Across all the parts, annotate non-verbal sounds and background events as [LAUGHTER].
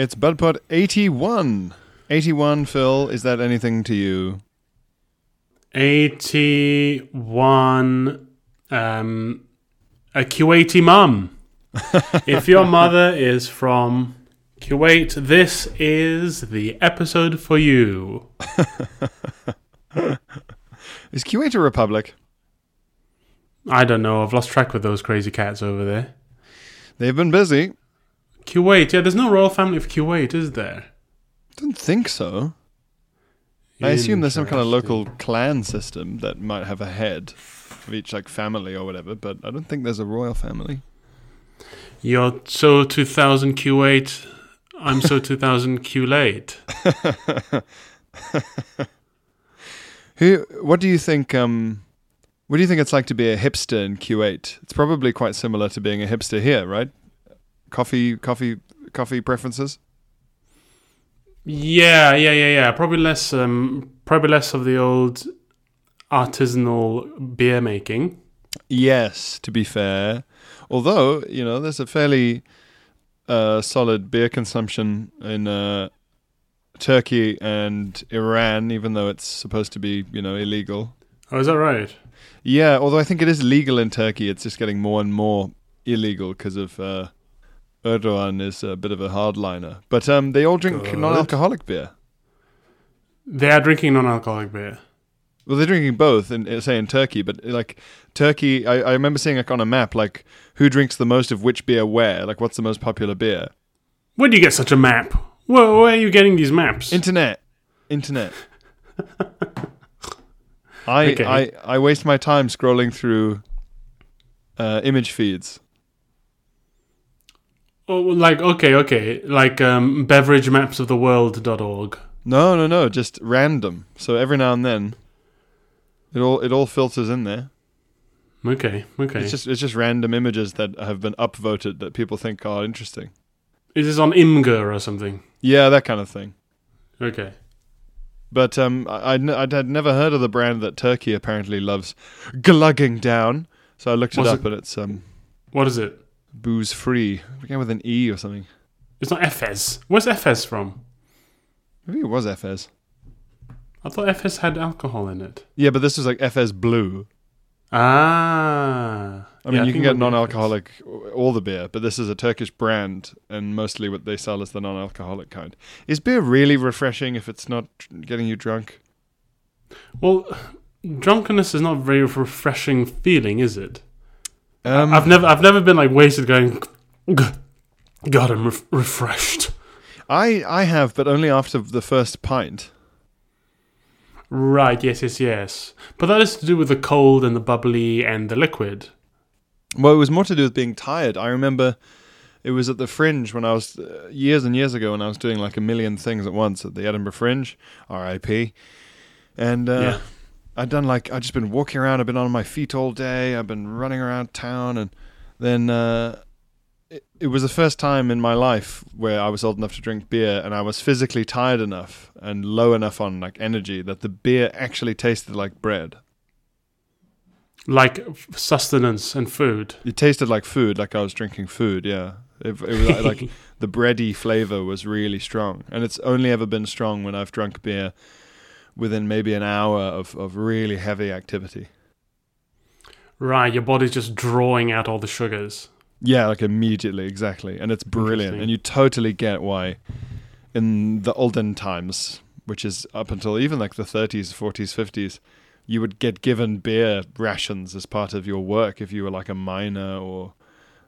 It's BudPod 81. 81, Phil, is that anything to you? 81 um, a Kuwaiti mum. [LAUGHS] if your mother is from Kuwait, this is the episode for you. [LAUGHS] Is Kuwait a republic? I don't know. I've lost track with those crazy cats over there. They've been busy. Kuwait, yeah, there's no royal family of Kuwait, is there? I Don't think so. I assume there's some kind of local clan system that might have a head of each like family or whatever, but I don't think there's a royal family. You're so 2000 Kuwait. I'm so [LAUGHS] 2000 Kuwait. [LAUGHS] Who? What do you think? Um, what do you think it's like to be a hipster in Kuwait? It's probably quite similar to being a hipster here, right? Coffee, coffee, coffee preferences. Yeah, yeah, yeah, yeah. Probably less, um, probably less of the old artisanal beer making. Yes, to be fair. Although, you know, there's a fairly uh, solid beer consumption in uh, Turkey and Iran, even though it's supposed to be, you know, illegal. Oh, is that right? Yeah, although I think it is legal in Turkey, it's just getting more and more illegal because of uh, Erdogan is a bit of a hardliner. But um, they all drink Good. non-alcoholic beer. They are drinking non-alcoholic beer. Well, they're drinking both, in uh, say in Turkey, but like Turkey, I, I remember seeing like on a map, like who drinks the most of which beer where, like what's the most popular beer. Where do you get such a map? Where, where are you getting these maps? Internet, internet. [LAUGHS] I Okay. I I waste my time scrolling through uh, image feeds. Oh, like okay, okay, like um, beveragemapsoftheworld.org. No, no, no, just random. So every now and then, it all it all filters in there. Okay, okay. It's just it's just random images that have been upvoted that people think are interesting. Is this on Imgur or something? Yeah, that kind of thing. Okay. But um, I, I'd, I'd had never heard of the brand that Turkey apparently loves glugging down. So I looked it Was up, it- and it's um, What is it? Booze free. It Began with an E or something. It's not Efes. Where's Efes from? Maybe it was FS. I thought Efes had alcohol in it. Yeah, but this was like FS Blue. Ah. I mean, Yeah, you can get be non-alcoholic all the beer, but this is a Turkish brand, and mostly what they sell is the non-alcoholic kind. Is beer really refreshing if it's not getting you drunk? Well, drunkenness is not a very refreshing feeling, is it? Um, I've never, I've never been like wasted going. God, I'm ref- refreshed. I I have, but only after the first pint. Right. Yes. Yes. Yes. But that is to do with the cold and the bubbly and the liquid. Well, it was more to do with being tired. I remember it was at the Fringe when I was uh, years and years ago when I was doing like a million things at once at the Edinburgh Fringe, R.I.P. And uh, Yeah. I'd done like I'd just been walking around. I've been on my feet all day. I've been running around town, and then uh, it, it was the first time in my life where I was old enough to drink beer, and I was physically tired enough and low enough on like energy that the beer actually tasted like bread. Like sustenance and food. It tasted like food, like I was drinking food. Yeah, it, it was like [LAUGHS] the bready flavor was really strong, and it's only ever been strong when I've drunk beer within maybe an hour of, of really heavy activity. Right. Your body's just drawing out all the sugars. Yeah, like immediately, exactly, and it's brilliant, and you totally get why in the olden times, which is up until even like the 30s, 40s, 50s, you would get given beer rations as part of your work if you were like a miner or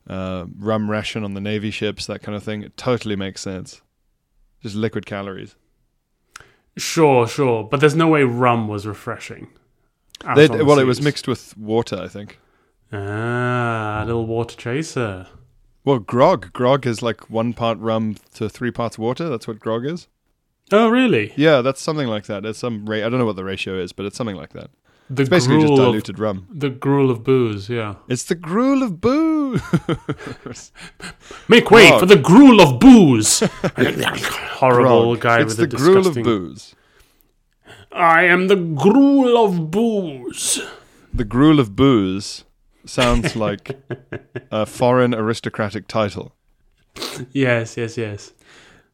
uh, rum ration on the navy ships, that kind of thing. It totally makes sense. Just liquid calories. Sure, sure. But there's no way rum was refreshing. They'd- on the well, it was mixed with water, I think. Ah, a little water chaser. Well, grog. Grog is like one part rum to three parts water. That's what grog is. Oh, really? Yeah, that's something like that. It's some ra- I don't know what the ratio is, but it's something like that. The It's basically just gruel of- diluted rum. The gruel of booze, yeah. It's the gruel of booze. [LAUGHS] Make way Grog. for the gruel of booze. [LAUGHS] Horrible Grog. guy It's with the a gruel of booze. I am the gruel of booze. The gruel of booze sounds like a [LAUGHS] foreign aristocratic title. Yes, yes, yes.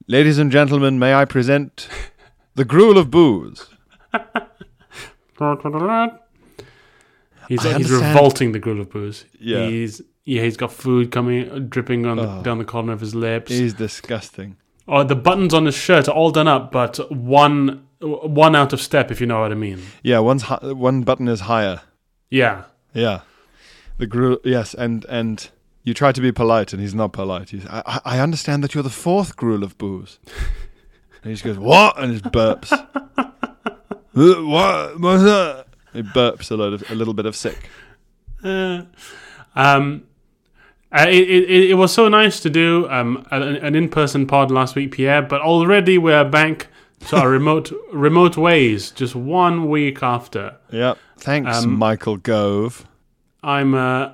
Ladies and gentlemen, may I present the gruel of booze. He's, he's revolting the gruel of booze. Yeah. He's yeah, he's got food coming dripping on the, Oh. down the corner of his lips. He's disgusting. Oh, the buttons on his shirt are all done up, but one one out of step, if you know what I mean. Yeah, one's hi- one button is higher. Yeah. Yeah, the gruel. Yes, and and you try to be polite, and he's not polite. He's, I, I- I understand that you're the fourth gruel of booze. [LAUGHS] And he just goes, "What?" and just burps. [LAUGHS] "Uh, what? What's that? He burps a lot of a little bit of sick. Uh, um, uh, it, it, it was so nice to do um, an, an in-person pod last week, Pierre, but already we're back to our remote [LAUGHS] remote ways just one week after. Yep. Thanks, Um, Michael Gove. I'm uh,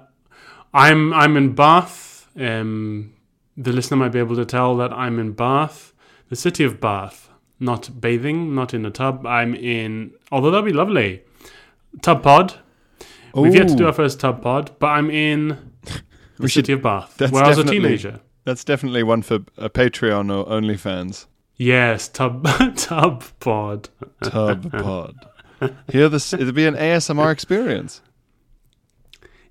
I'm I'm in Bath. Um, the listener might be able to tell that I'm in Bath, the city of Bath. Not bathing, not in a tub. I'm in. Although that'd be lovely. Tub pod. We've yet to do our first tub pod, but I'm in the should- city of Bath, where I was a teenager. That's definitely one for a Patreon or OnlyFans. Yes, tub [LAUGHS] tub pod. Tub pod. Here, this it'll be an ASMR experience.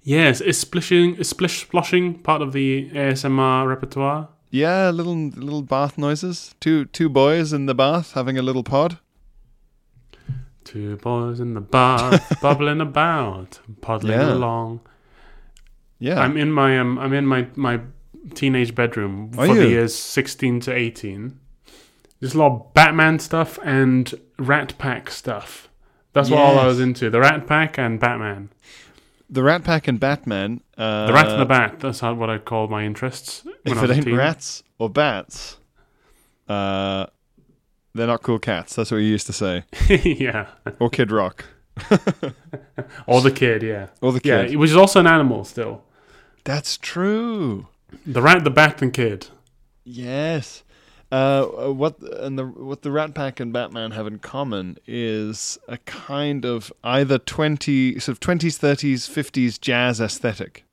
Yes, is splishing is splish sploshing part of the ASMR repertoire? Yeah, little little bath noises. Two two boys in the bath having a little pod. Two boys in the bath, [LAUGHS] bubbling about, paddling Yeah. along. Yeah. I'm in my um, I'm in my my teenage bedroom Are for the years 16 to 18. There's a lot of Batman stuff and Rat Pack stuff. That's what all I was into. The Rat Pack and Batman. the Rat Pack and Batman. Uh, The Rat and the Bat. That's how, what I call my interests. When If I it was a ain't teen. rats or bats, uh, they're not cool cats. That's what you used to say. [LAUGHS] yeah. Or Kid Rock. [LAUGHS] Or the [LAUGHS] kid, yeah. Or the Yeah, kid. which is also an animal still. That's true. The rat, the bat, and kid. Yes. Uh, what and the what the Rat Pack and Batman have in common is a kind of either twenty sort of twenties, thirties, fifties jazz aesthetic.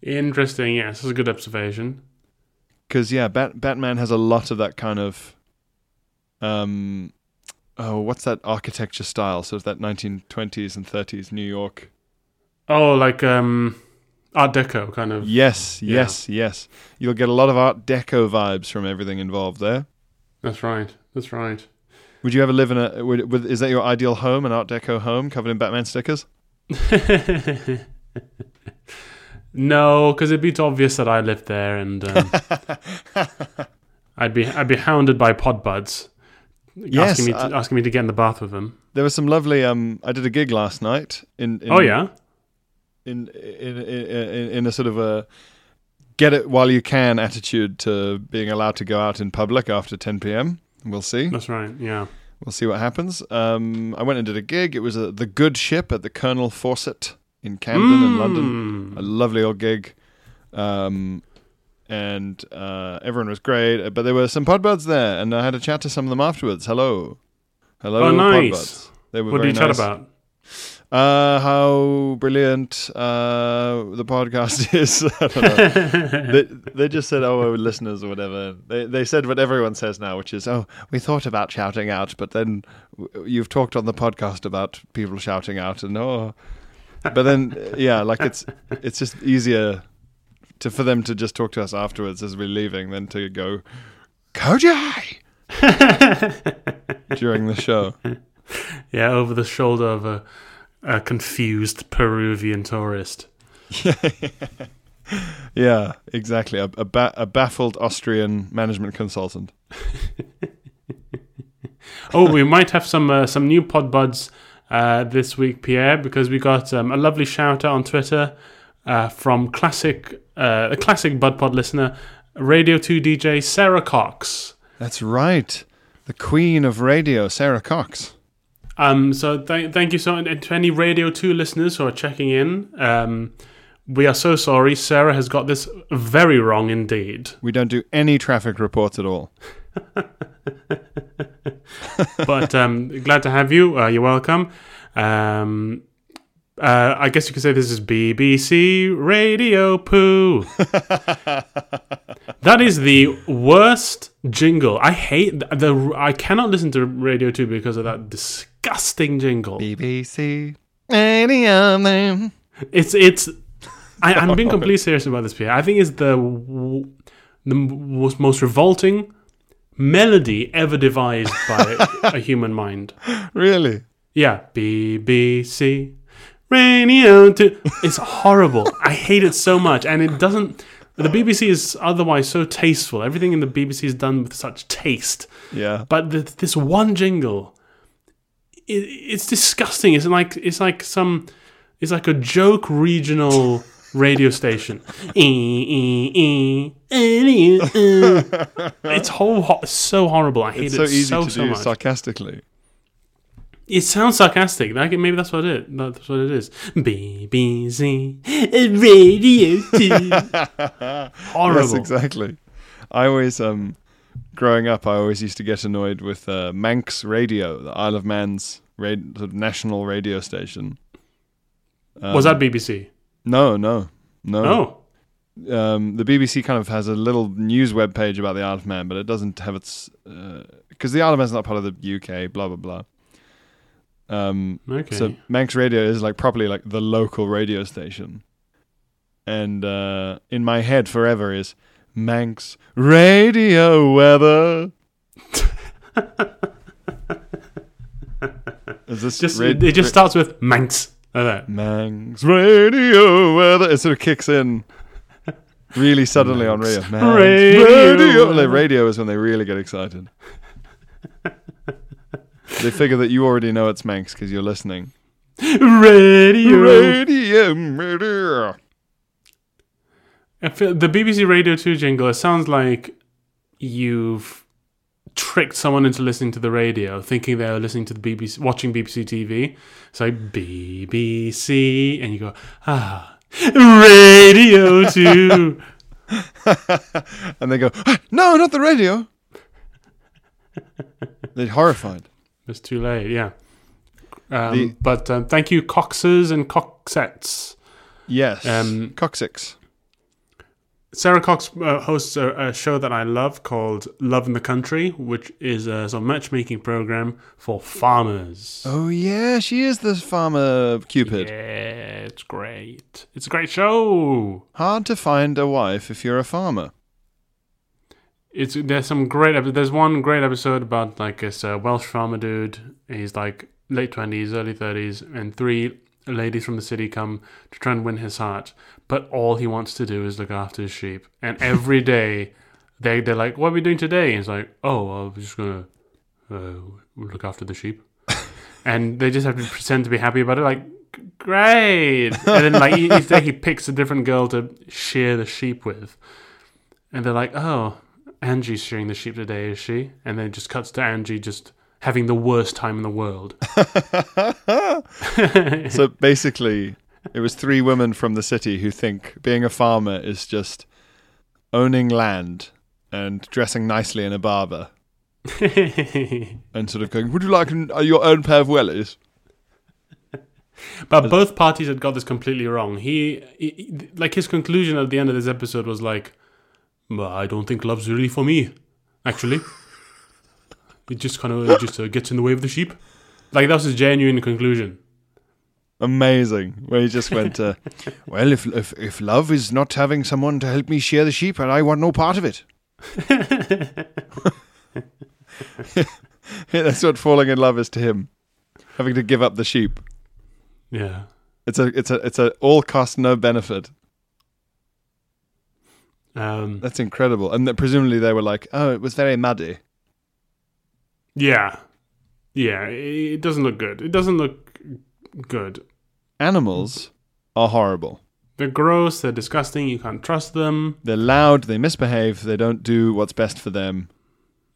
Interesting, yes. That's a good observation. Because yeah, Bat- Batman has a lot of that kind of, um, oh, what's that architecture style? So of that nineteen twenties and thirties New York. Oh, like um, Art Deco kind of. Yes, Yeah. yes, yes. You'll get a lot of Art Deco vibes from everything involved there. That's right. That's right. Would you ever live in a? Would, would, is that your ideal home, an Art Deco home covered in Batman stickers? [LAUGHS] no, because it'd be obvious that I lived there, and um, [LAUGHS] I'd be I'd be hounded by pod buds, Yes, asking me to, asking me to get in the bath with them. There was some lovely. Um, I did a gig last night in. in oh yeah, in in, in in a sort of a get it while you can attitude to being allowed to go out in public after 10 p.m. We'll see. that's right. Yeah. We'll see what happens. Um, I went and did a gig. It was a, the Good Ship at the Colonel Fawcett in Camden in London. Mm. A lovely old gig. Um, and uh, everyone was great. But there were some podbuds there, and I had a chat to some of them afterwards. Hello. Hello, Oh, nice. podbuds. They were What very did you nice. chat about? Uh, how brilliant uh, the podcast [LAUGHS] is. I don't know. they, they just said, "Oh, we're listeners" or whatever. They they said what everyone says now, which is, "Oh, we thought about shouting out, but then you've talked on the podcast about people shouting out, and oh." But then, [LAUGHS] yeah, like it's it's just easier to for them to just talk to us afterwards as we're leaving than to go, Kojai [LAUGHS] during the show. Yeah, over the shoulder of a, a confused Peruvian tourist. [LAUGHS] Yeah, exactly. A, a, ba- a baffled Austrian management consultant. [LAUGHS] Oh, we might have some uh, some new pod buds uh, this week, Pierre, because we got um, a lovely shout out on Twitter uh, from classic, uh, a classic Bud Pod listener, Radio 2 DJ Sara Cox. That's right. The queen of radio, Sara Cox. Um, so th- thank you so and to any Radio 2 listeners who are checking in. Um, we are so sorry. Sara has got this very wrong indeed. We don't do any traffic reports at all. [LAUGHS] but um, glad to have you. Uh, you're welcome. Um, uh, I guess you could say this is BBC Radio Poo. [LAUGHS] that is the worst jingle. I hate the, the. I cannot listen to Radio Two because of that disgusting jingle. BBC. Any of them. It's it's. I, I'm being [LAUGHS] completely serious about this, Pierre. I think it's the the most, most revolting melody ever devised by [LAUGHS] a human mind. Really? Yeah, BBC Radio 2. It's horrible. I hate it so much. And it doesn't. The BBC is otherwise so tasteful. Everything in the BBC is done with such taste. Yeah. But the, this one jingle, it, it's disgusting. It's like it's like some, it's like a joke regional radio station. [LAUGHS] it's whole so horrible. I hate It's it so easy so to so do much. sarcastically. It sounds sarcastic. Like maybe that's what it. That's what it is. BBC Radio Two. [LAUGHS] Horrible. Yes, exactly. I always, um, growing up, I always used to get annoyed with uh, Manx Radio, the Isle of Man's ra- sort of national radio station. Was that BBC? No, no, no. Oh, um, the BBC kind of has a little news web page about the Isle of Man, but it doesn't have its because the Isle of Man's not part of the UK. Blah blah blah. Um, okay. So Manx Radio is like properly like the local radio station, and uh, in my head forever is Manx Radio weather. is this just rad- it just starts with Manx. Like. Manx Radio weather? It sort of kicks in really suddenly on radio. Manx Radio radio. radio is when they really get excited. they figure that you already know it's Manx because you're listening. Radio. Radio, radio. The BBC Radio 2 jingle, it sounds like you've tricked someone into listening to the radio, thinking they're listening to the BBC, watching BBC TV. It's like BBC, and you go, ah, Radio 2. [LAUGHS] and they go, "Ah, no, not the radio. [LAUGHS] They're horrified. It's too late, yeah. Um, The- but um, thank you, Coxes and Coxettes. Yes. Um, Coccyx. Sara Cox uh, hosts a, a show that I love called Love in the Country, which is a sort of matchmaking program for farmers. Oh yeah, she is the farmer cupid. Yeah, it's great. It's a great show. Hard to find a wife if you're a farmer. It's there's some great. epi- There's one great episode about like this uh, Welsh farmer dude. He's like late twenties, early thirties, and three ladies from the city come to try and win his heart. But all he wants to do is look after his sheep. And every day, they they're like, "What are we doing today?" And he's like, "Oh, we're just gonna uh, look after the sheep." [LAUGHS] and they just have to pretend to be happy about it. Like, great. And then like each day he picks a different girl to shear the sheep with. And they're like, oh, Angie's shearing the sheep today, is she? And then it just cuts to Angie just having the worst time in the world. [LAUGHS] [LAUGHS] so basically, it was three women from the city who think being a farmer is just owning land and dressing nicely in a Barbour [LAUGHS] and sort of going, "Would you like an, uh, your own pair of wellies?" but both parties had got this completely wrong. He, he- like, his conclusion at the end of this episode was like, well, I don't think love's really for me, actually. It just kind of just uh, gets in the way of the sheep. Like, that was his genuine conclusion. Amazing. Where he just went, uh, [LAUGHS] "Well, if, if if love is not having someone to help me shear the sheep, and I want no part of it." [LAUGHS] [LAUGHS] That's what falling in love is to him, having to give up the sheep. Yeah. It's a it's a it's a all cost no benefit. Um, That's incredible. And that presumably they were like, "Oh, it was very muddy." yeah. Yeah, it doesn't look good. It doesn't look good. Animals are horrible. They're gross. They're disgusting. You can't trust them. They're loud, they misbehave, they don't do what's best for them.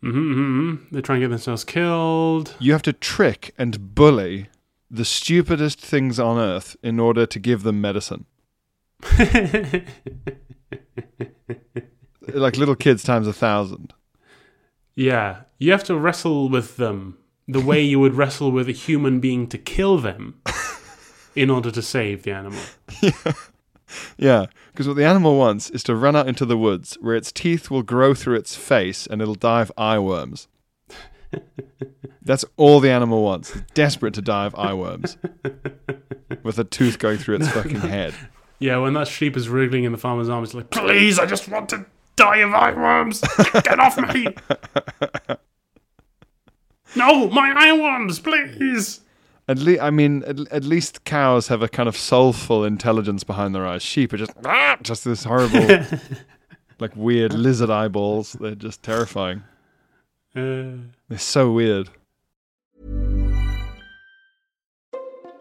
hmm hmm They try and get themselves killed. You have to trick and bully the stupidest things on earth in order to give them medicine. [LAUGHS] like little kids times a thousand. Yeah, you have to wrestle with them the way you would wrestle with a human being to kill them [LAUGHS] in order to save the animal. [LAUGHS] Yeah, because what the animal wants is to run out into the woods where its teeth will grow through its face and it'll die of eye worms. [LAUGHS] That's all the animal wants. It's desperate to die of eye worms. With a tooth going through its fucking head. Yeah, when that sheep is wriggling in the farmer's arms, it's like, please, I just want to die of eye worms. Get off me. [LAUGHS] no, my eye worms, please. At least, I mean, at, at least cows have a kind of soulful intelligence behind their eyes. Sheep are just, ah, just this horrible, [LAUGHS] like weird lizard eyeballs. They're just terrifying. Uh, They're so weird.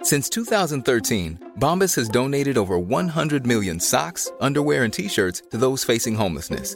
Since 2013, Bombas has donated over 100 million socks, underwear, and t shirts to those facing homelessness.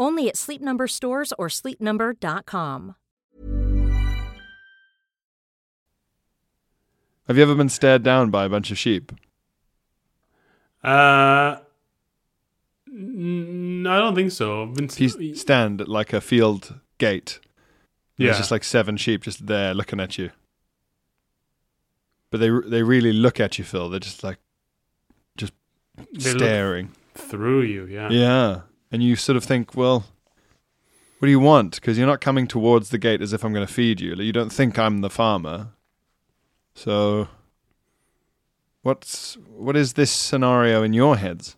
Only at Sleep Number stores or sleepnumber.com. Have you ever been stared down by a bunch of sheep? uh, n- I don't think so. I've been- If you stand at like a field gate, yeah. there's just like seven sheep just there looking at you. But they they really look at you, Phil. They're just like just They look staring. through you, yeah. Yeah. And you sort of think, well, what do you want? Because you're not coming towards the gate as if I'm going to feed you. Like, You don't think I'm the farmer. So, what's what is this scenario in your heads?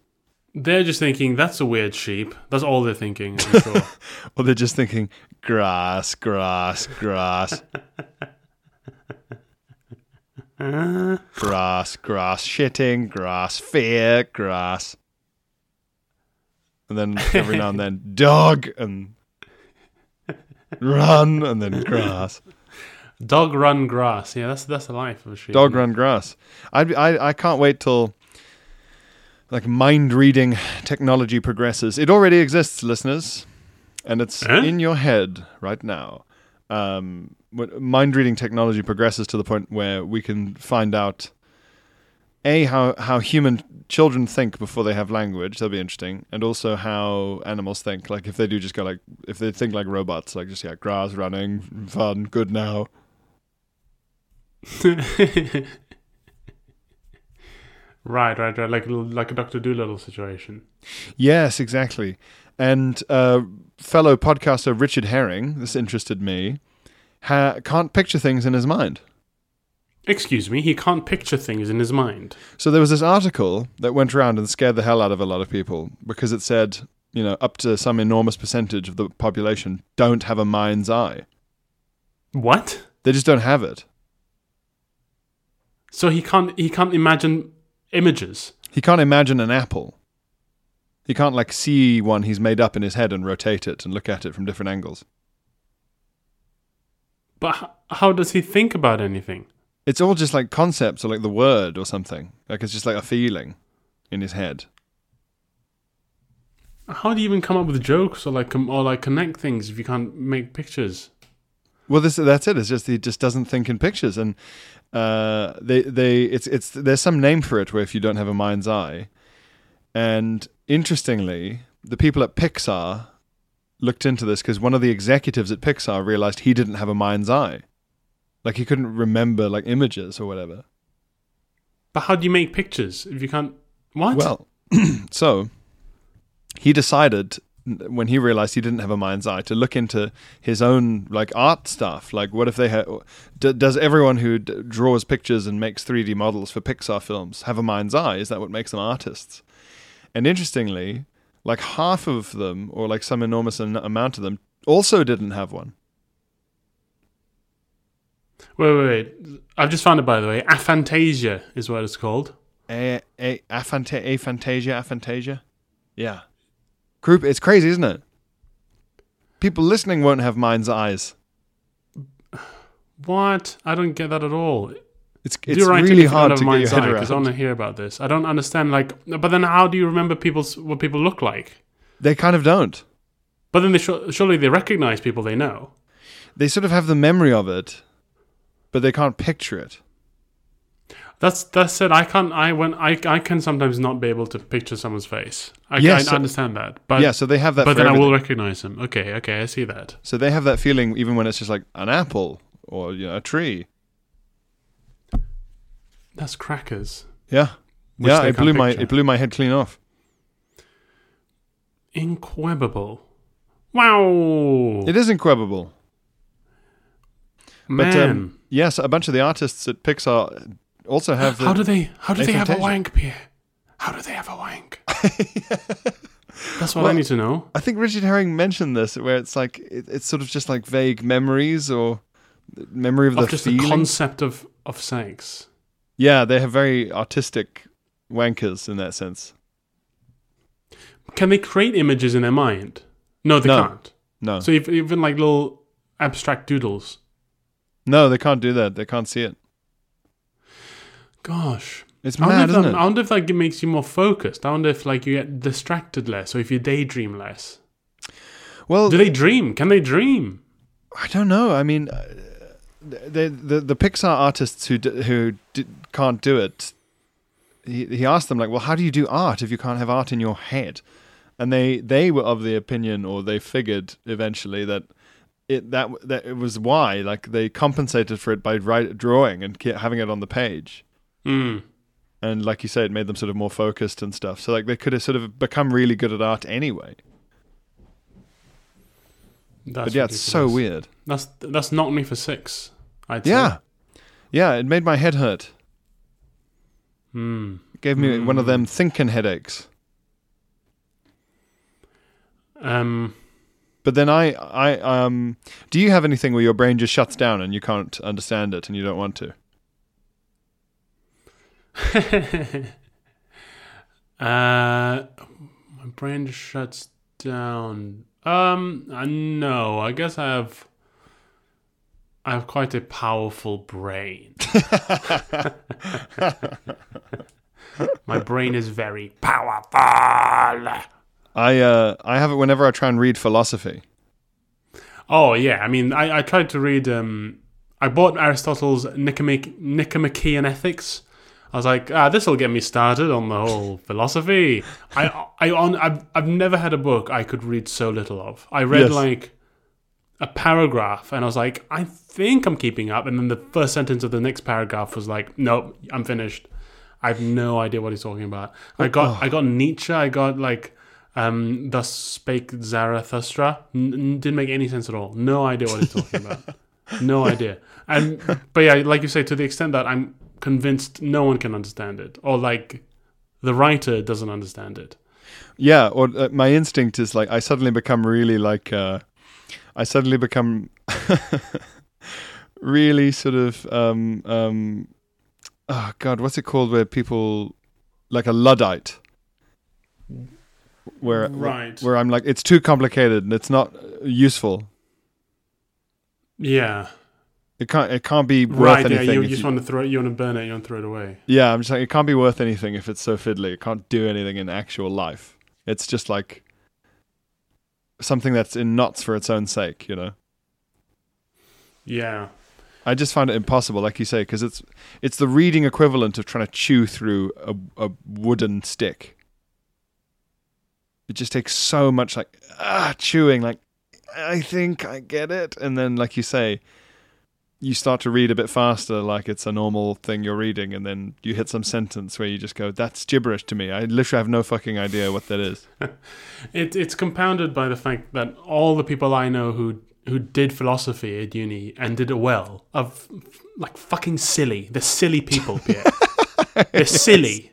They're just thinking, that's a weird sheep. That's all they're thinking, I'm sure. [LAUGHS] Or they're just thinking grass, grass, grass, [LAUGHS] grass, grass, shitting, grass, fear, grass. And then every now and then, [LAUGHS] dog, and run, and then grass. Dog run grass. Yeah, that's that's the life of a sheep. Dog run grass. I'd, I I can't wait till like mind reading technology progresses. It already exists, listeners, and it's Huh? in your head right now. Um, mind reading technology progresses to the point where we can find out a how how human children think before they have language. That'll be interesting, and also how animals think. Like if they do just go like if they think like robots, like just yeah, grass, running, fun, good now. [LAUGHS] right, right, right. Like like a Doctor Dolittle situation. Yes, exactly. And uh, fellow podcaster Richard Herring, this interested me, ha- can't picture things in his mind. Excuse me, he can't picture things in his mind. So there was this article that went around and scared the hell out of a lot of people because it said, you know, up to some enormous percentage of the population don't have a mind's eye. What? They just don't have it. So he can't he can't imagine images. He can't imagine an apple. He can't like see one he's made up in his head and rotate it and look at it from different angles. But h- how does he think about anything? It's all just like concepts or like the word or something. Like it's just like a feeling in his head. How do you even come up with jokes or like or like connect things if you can't make pictures? Well, this that's it. It's just he just doesn't think in pictures, and uh, they they it's it's there's some name for it where if you don't have a mind's eye, and interestingly, the people at Pixar looked into this because one of the executives at Pixar realized he didn't have a mind's eye, like he couldn't remember like images or whatever. But how do you make pictures if you can't? What? Well, [CLEARS THROAT] so he decided when he realized he didn't have a mind's eye to look into his own like art stuff. Like, what if they had? D- does everyone who d- draws pictures and makes 3D models for Pixar films have a mind's eye? Is that what makes them artists? And interestingly, like half of them, or like some enormous an- amount of them, also didn't have one. Wait, wait, wait. I've just found it by the way. Aphantasia is what it's called. A, a, aphanta- aphantasia, aphantasia. Yeah. Group, it's crazy, isn't it? People listening won't have mind's eyes. What? I don't get that at all. It's, it's really hard to get your head eye because I around. want to hear about this. I don't understand. Like, but then how do you remember people's what people look like? They kind of don't. But then they sh- surely they recognize people they know. They sort of have the memory of it, but they can't picture it. That's that's it. I can't. I when I I can sometimes not be able to picture someone's face. I, Yes, I so- understand that. But yeah, so they have that. but then I will recognize them. Okay, okay, I see that. So they have that feeling even when it's just like an apple or you know, a tree. That's crackers. Yeah, yeah. It blew my it blew my head clean off. Inquebable. Wow. It is inquebable. But Man. um, yes, a bunch of the artists at Pixar also have. The, how do they? How do they have a wank, Pierre? How do they have a wank? [LAUGHS] That's what I need to know. I think Richard Herring mentioned this, where it's like it, it's sort of just like vague memories or memory of the Of just feeling. the concept of of sex. yeah, they have very artistic wankers in that sense. Can they create images in their mind? No, they No. can't. No, So if, even like little abstract doodles. No, they can't do that. They can't see it. Gosh. It's I wonder, mad, if isn't that, it? I wonder if like it makes you more focused. I wonder if like you get distracted less, or if you daydream less. Well, Do they dream? Can they dream? I don't know. I mean, uh, the the the Pixar artists who d- who d- can't do it. He he asked them like, well, how do you do art if you can't have art in your head? And they they were of the opinion, or they figured eventually that it that that it was why like they compensated for it by write, drawing and having it on the page. Mm. And like you say, it made them sort of more focused and stuff. So like they could have sort of become really good at art anyway. That's but yeah, it's so weird. That's that's knocked me for six. I'd Yeah, yeah, it made my head hurt. Say. Hmm. It gave me one of them thinking headaches. Um. But then I, I, um, do you have anything where your brain just shuts down and you can't understand it and you don't want to? [LAUGHS] uh, my brain just shuts down. Um, uh, no, I guess I have. I have quite a powerful brain. [LAUGHS] [LAUGHS] my brain is very powerful. I, uh, I have it whenever I try and read philosophy. Oh yeah, I mean, I, I tried to read. Um, I bought Aristotle's Nicomache- Nicomachean Ethics. I was like, ah, this will get me started on the whole [LAUGHS] philosophy. I, I, on, I've, I've never had a book I could read so little of. I read Yes. like a paragraph, and I was like, I think I'm keeping up. And then the first sentence of the next paragraph was like, nope, I'm finished. I have no idea what he's talking about. I got, I got Nietzsche. I got like, um, thus spake Zarathustra. N- didn't make any sense at all. No idea what he's talking about. [LAUGHS] No idea. And but yeah, like you say, to the extent that I'm convinced no one can understand it, or like the writer doesn't understand it. Yeah, or uh, my instinct is like I suddenly become really like uh, I suddenly become [LAUGHS] really sort of um, um, oh god, what's it called where people like a luddite, where Right. where I'm like it's too complicated and it's not useful. Yeah. It can't it can't be worth Right. Yeah. anything. You if just you- want to throw it. You want to burn it. You want to throw it away. yeah, I'm just like it can't be worth anything if it's so fiddly. It can't do anything in actual life. It's just like something that's in knots for its own sake, you know. Yeah. I just find it impossible, like you say, because it's it's the reading equivalent of trying to chew through a, a wooden stick. It just takes so much like ah chewing like I think I get it and then like you say you start to read a bit faster like it's a normal thing you're reading and then you hit some sentence where you just go that's gibberish to me. I literally have no fucking idea what that is. [LAUGHS] It, it's compounded by the fact that all the people I know who who did philosophy at uni and did it well are f- like fucking silly. They're silly people, Pierre. [LAUGHS] they're silly.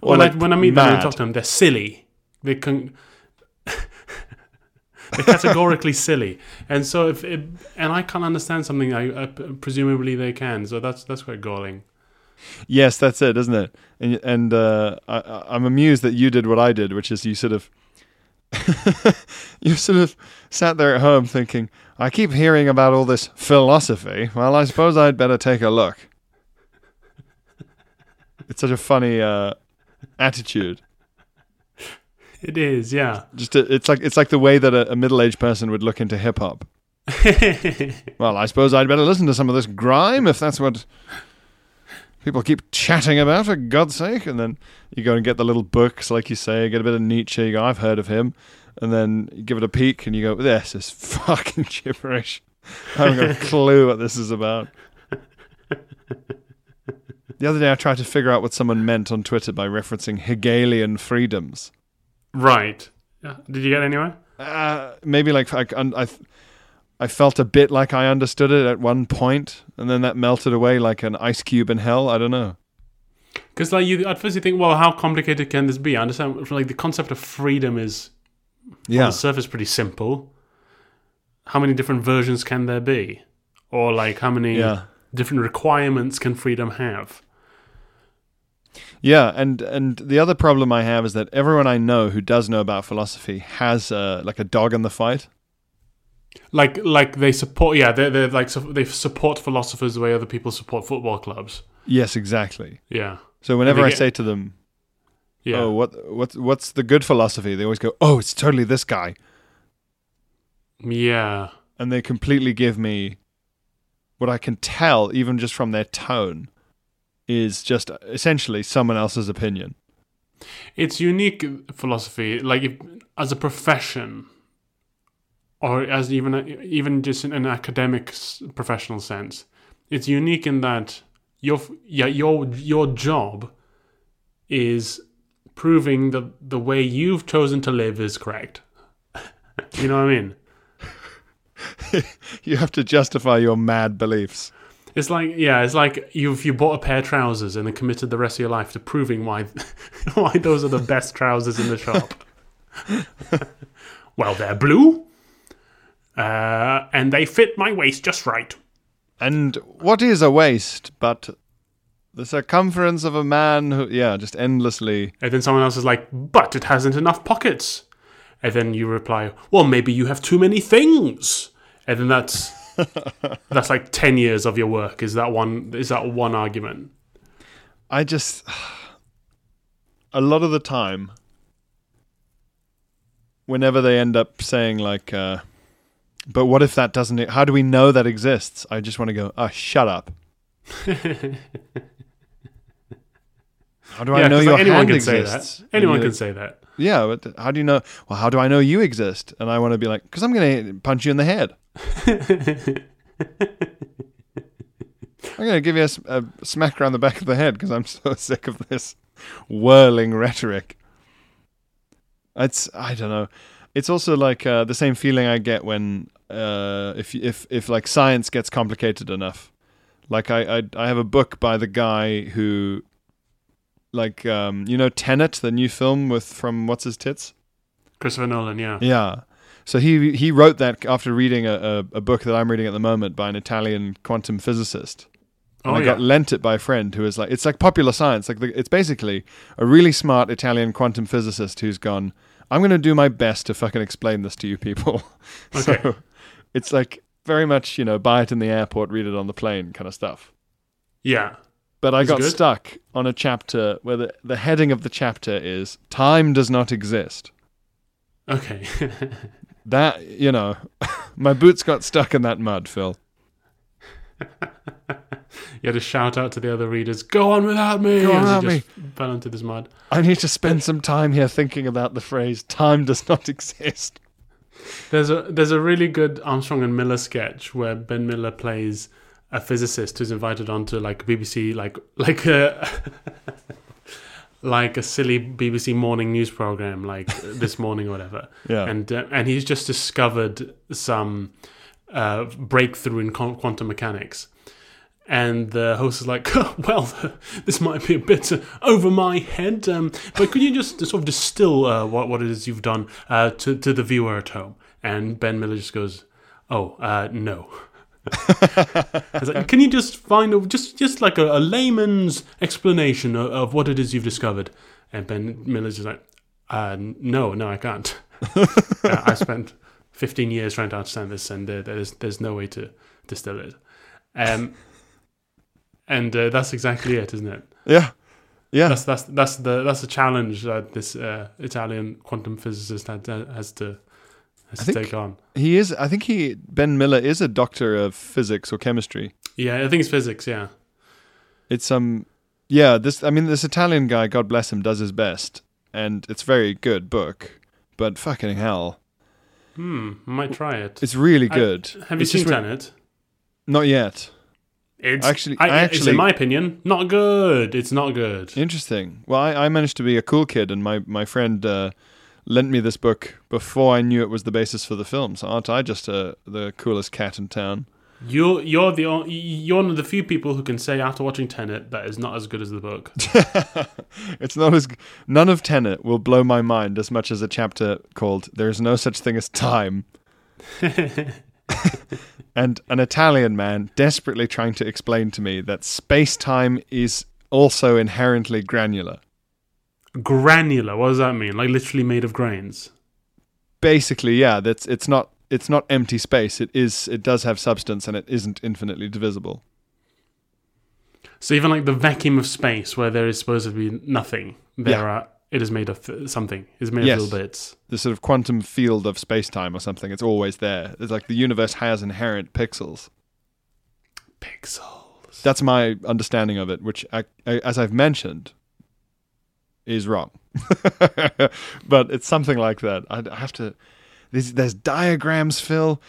When, like I, when I meet them and mad. talk to them, they're silly. They can. [LAUGHS] they're categorically silly, and so if it, and I can't understand something, I, I presumably they can. So that's that's quite galling. Yes, that's it, isn't it? And and uh, I- I'm amused that you did what I did, which is you sort of [LAUGHS] you sort of sat there at home thinking, I keep hearing about all this philosophy. Well, I suppose I'd better take a look. It's such a funny uh, attitude. It is, yeah. Just a, it's like it's like the way that a, a middle-aged person would look into hip hop. [LAUGHS] Well, I suppose I'd better listen to some of this grime if that's what people keep chatting about, for God's sake. And then you go and get the little books, like you say, get a bit of Nietzsche. You go, I've heard of him. And then you give it a peek and you go, this is [LAUGHS] fucking gibberish. I haven't got a clue what this is about. The other day I tried to figure out what someone meant on Twitter by referencing Hegelian freedoms. right. Yeah. Did you get anywhere? Uh, maybe like I, I, I felt a bit like I understood it at one point, and then that melted away like an ice cube in hell. I don't know. Because like you, at first you think, well, how complicated can this be? I understand. Like the concept of freedom is on Yeah, the surface pretty simple. How many different versions can there be, or like how many yeah, different requirements can freedom have? Yeah. And and the other problem I have is that everyone I know who does know about philosophy has uh, like a dog in the fight. Like like they support, yeah, they they like su- they support philosophers the way other people support football clubs. Yes, exactly. Yeah, So whenever I get- say to them, yeah. "Oh, what what's what's the good philosophy?" They always go, "Oh, it's totally this guy," Yeah. and they completely give me what I can tell, even just from their tone, is just essentially someone else's opinion. It's unique philosophy, like if, as a profession, or as even even just in an academic professional sense. It's unique in that your yeah your your job is proving that the way you've chosen to live is correct. [LAUGHS] you know what I mean? [LAUGHS] You have to justify your mad beliefs. It's like yeah, it's like you've you bought a pair of trousers and then committed the rest of your life to proving why [LAUGHS] why those are the best trousers in the shop. [LAUGHS] well, they're blue, uh, and they fit my waist just right. And what is a waist but the circumference of a man who, yeah, just endlessly. And then someone else is like, but it hasn't enough pockets. And then you reply, well, maybe you have too many things. And then that's [LAUGHS] that's like ten years of your work. Is that one? Is that one argument? I just. A lot of the time, whenever they end up saying, like, uh, but what if that doesn't. How do we know that exists? I just want to go, ah, shut up. [LAUGHS] How do I yeah, know 'cause, your like, anyone hand can exists? say that. Anyone can say that. Yeah, but how do you know? Well, how do I know you exist? And I want to be like, because I'm going to punch you in the head. I'm going to give you a smack around the back of the head because I'm so [LAUGHS] sick of this whirling rhetoric. It's I don't know. It's also like uh, the same feeling I get when uh, if if if like science gets complicated enough. Like I I, I have a book by the guy who, like um, you know Tenet, the new film with from what's his tits. Christopher Nolan, yeah. Yeah. So he he wrote that after reading a, a, a book that I'm reading at the moment by an Italian quantum physicist. And Oh, I got lent it by a friend who is like, it's like popular science. Like the, it's basically a really smart Italian quantum physicist who's gone. I'm going to do my best to fucking explain this to you people. [LAUGHS] Okay. so it's like very much you know buy it in the airport, read it on the plane kind of stuff. Yeah. But I Is it got good? stuck on a chapter where the, the heading of the chapter is time does not exist. Okay. [LAUGHS] That you know, [LAUGHS] my boots got stuck in that mud, Phil. [LAUGHS] You had to shout out to the other readers, "Go on without me!" Go on without just fell into this mud. I need to spend some time here thinking about the phrase "time does not exist." There's a there's a really good Armstrong and Miller sketch where Ben Miller plays a physicist who's invited onto like BBC like like a [LAUGHS] like a silly BBC morning news program like [LAUGHS] this morning or whatever. Yeah. And uh, and he's just discovered some uh, breakthrough in quantum mechanics. And the host is like, [LAUGHS] "Well, [LAUGHS] this might be a bit over my head, um, but could you just sort of distill uh, what what it is you've done uh, to to the viewer at home?" And Ben Miller just goes, "Oh, uh, no." [LAUGHS] Like, Can you just find a, just just like a, a layman's explanation of, of what it is you've discovered? And Ben Miller's just like, uh, "No, no, I can't. [LAUGHS] uh, I spent 15 years trying to understand this, and uh, there's there's no way to distill it." Um, [LAUGHS] and uh, that's exactly it, isn't it? Yeah, yeah. That's that's that's the that's the challenge that this uh, Italian quantum physicist had, has to has I to think- take on. he is. I think he Ben Miller is a doctor of physics or chemistry. Yeah, I think it's physics. Yeah, It's um, yeah. This I mean, this Italian guy, God bless him, does his best, and it's a very good book. But fucking hell, hmm, might try it. it's really I- good. Have you It's seen just re- Not yet. It's Actually- I, I it's actually- in my opinion not good. It's not good. Interesting. Well, I, I managed to be a cool kid, and my my friend uh, lent me this book before I knew it was the basis for the film. So aren't I just uh, the coolest cat in town? You're you're the on- you're one of the few people who can say after watching Tenet that is not as good as the book. [LAUGHS] it's not as none of Tenet will blow my mind as much as a chapter called "There is no such thing as time." [LAUGHS] and an Italian man desperately trying to explain to me that space time is also inherently granular. Granular. What does that mean? Like literally made of grains. Basically, yeah, that's it's not it's not empty space. It is it does have substance and it isn't infinitely divisible. So even like the vacuum of space, where there is supposed to be nothing, there Yeah. are. It is made of th- something. It's made Yes. of little bits. The sort of quantum field of space time or something. It's always there. It's like the universe has inherent pixels. Pixels. That's my understanding of it, which, I, I, as I've mentioned, is wrong. [LAUGHS] but it's something like that. I, have to. There's, there's diagrams, Phil.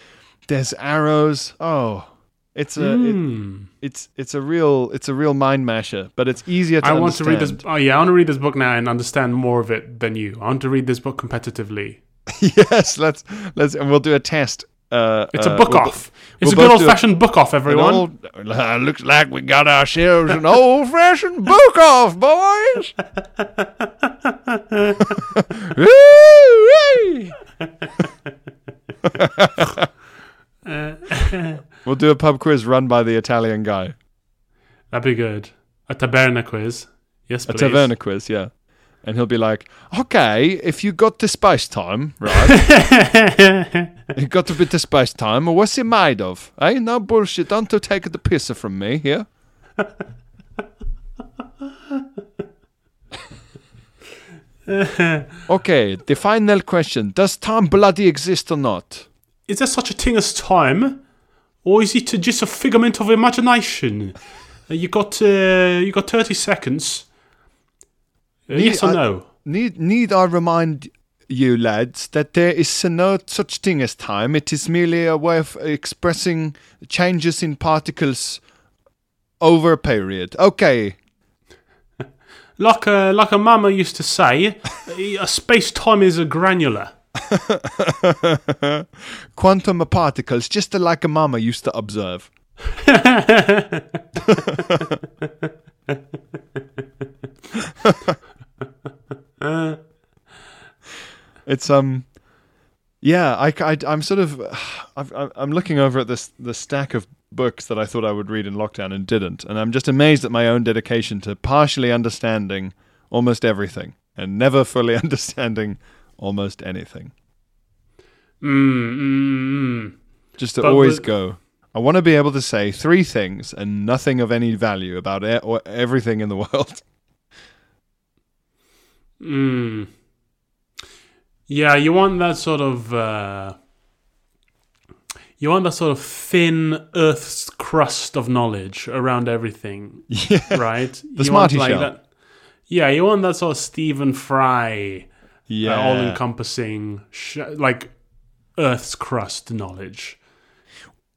There's arrows. Oh, it's a it, Hmm. it's it's a real it's a real mind masher. But it's easier to I want to read this. Oh yeah, I want to read this book now and understand more of it than you. I want to read this book competitively. [LAUGHS] yes, let's let's and we'll do a test. Uh, It's a uh, book we'll- off. It's we'll a good old fashioned book off, everyone. old, uh, looks like we got ourselves an old fashioned book off, boys. [LAUGHS] We'll do a pub quiz run by the Italian guy. That'd be good. A taberna quiz. Yes, please. A taverna quiz, yeah. And he'll be like, okay, if you got the space time, right? [LAUGHS] you got a bit to space time, what's it made of? Eh? No bullshit. Don't take the pisser from me here. [LAUGHS] okay, the final question. Does time bloody exist or not? Is there such a thing as time, or is it just a figment of imagination? You got uh, you got thirty seconds. Need yes or I- no? Need, need I remind you, lads, that there is no such thing as time. It is merely a way of expressing changes in particles over a period. Okay, [LAUGHS] Like a like a mama used to say, a space time is a granular. [LAUGHS] quantum particles, just like a mama used to observe. [LAUGHS] [LAUGHS] it's um, yeah. I, I am sort of, [SIGHS] I've, I'm looking over at this the stack of books that I thought I would read in lockdown and didn't, and I'm just amazed at my own dedication to partially understanding almost everything and never fully [LAUGHS] understanding almost anything. Mm, mm, mm. just to But always with- go. I want to be able to say three things and nothing of any value about e- or everything in the [LAUGHS] world. Mm. Yeah, you want that sort of uh, you want that sort of thin Earth's crust of knowledge around everything, [LAUGHS] Yeah. right? The You want, Smarty shell. That, yeah, you want that sort of Stephen Fry, Yeah. uh, all-encompassing, sh- like Earth's crust knowledge.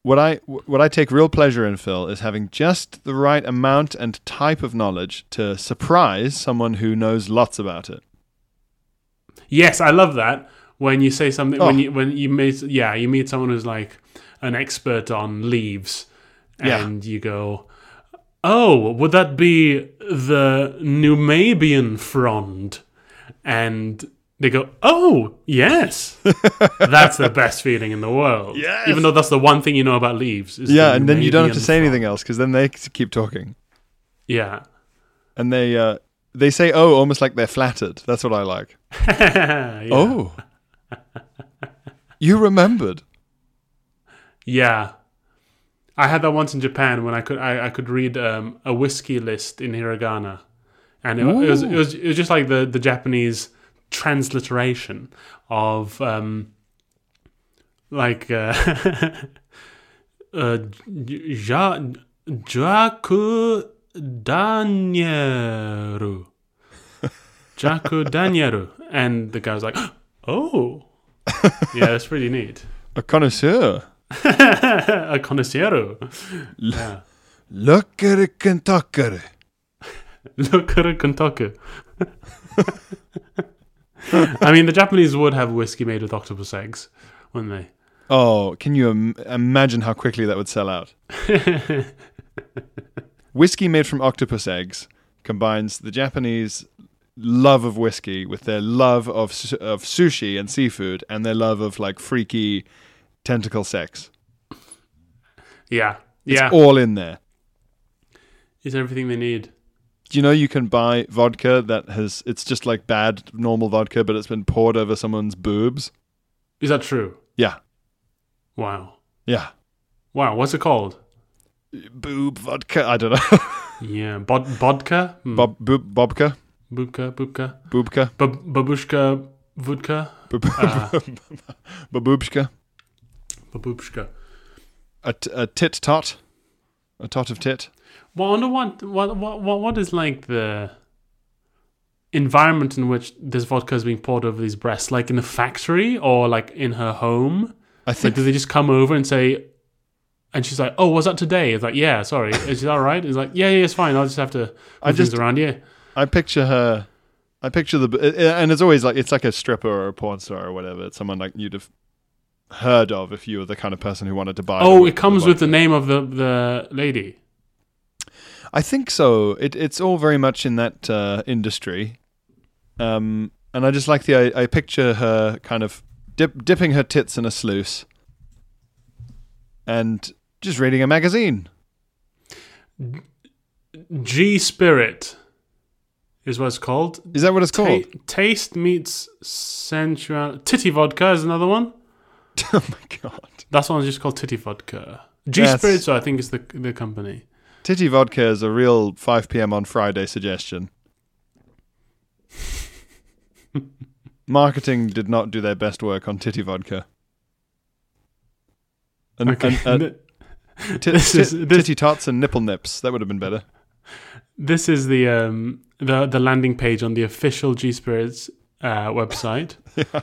What I what I take real pleasure in, Phil, is having just the right amount and type of knowledge to surprise someone who knows lots about it. Yes, I love that when you say something when Oh. you when you meet yeah you meet someone who's like an expert on leaves, Yeah. and you go, oh, would that be the Numabian frond? And they go, oh yes, [LAUGHS] that's the best feeling in the world. Yes. even though that's the one thing you know about leaves. is Yeah, and then you don't have to say anything else because then they keep talking, Yeah. and they uh, they say "oh" almost like they're flattered. That's what I like. [LAUGHS] Yeah. Oh, you remembered. Yeah. I had that once in Japan when I could I, I could read um, a whiskey list in hiragana, and it, it was it was it was just like the the Japanese transliteration of um, like uh, [LAUGHS] uh, ja, Jaku Danyeru. [LAUGHS] And the guy was like, oh. Yeah, that's pretty neat. [LAUGHS] A connoisseur. a connoisseur. Yeah. Look at it, Kentucky. Look at a Kentucky. I mean, the Japanese would have whiskey made with octopus eggs, wouldn't they? Oh, can you Im- imagine how quickly that would sell out? [LAUGHS] whiskey made from octopus eggs combines the Japanese love of whiskey with their love of su- of sushi and seafood and their love of like freaky tentacle sex. Yeah. It's Yeah. all in there. It's everything they need. Do you know you can buy vodka that has it's just like bad normal vodka but it's been poured over someone's boobs? Is that true? Yeah. Wow. Yeah. Wow. What's it called? Boob vodka. I don't know. [LAUGHS] Yeah. Bod- vodka? Hmm. Bob boob, bobka. Bubka? Bubka? Boobka. Bab- babushka? Vodka? Boob- [LAUGHS] Uh, Baboobshka. babushka. A, t- a tit tot. A tot of tit. Well, I wonder what, what, what, what, is like the environment in which this vodka is being poured over these breasts? Like in a factory or like in her home? I Like, think do they just come over and say, and she's like, "Oh, was that today?" It's like, "Yeah, sorry, is that all right?" It's like, "Yeah, yeah, it's fine. I'll just have to move I things just- around you." I picture her. I picture the and it's always like it's like a stripper or a porn star or whatever. It's someone like you'd have heard of if you were the kind of person who wanted to buy. Oh, it comes with the name of the the lady. I think so. It it's all very much in that uh, industry, um, and I just like the I, I picture her kind of dip, dipping her tits in a sluice, and just reading a magazine. G Spirit is what it's called. Is that what it's called? Ta- taste meets sensual. Titty vodka is another one. [LAUGHS] oh my god! That's one just called Titty vodka. G Spirit, so I think is the the company. Titty vodka is a real 5 p.m. on Friday suggestion. [LAUGHS] Marketing did not do their best work on titty vodka. And, Okay. and, uh, tit- This tit- is- this- titty tots and nipple nips. That would have been better. This is the um the the landing page on the official G Spirits uh, website. [LAUGHS]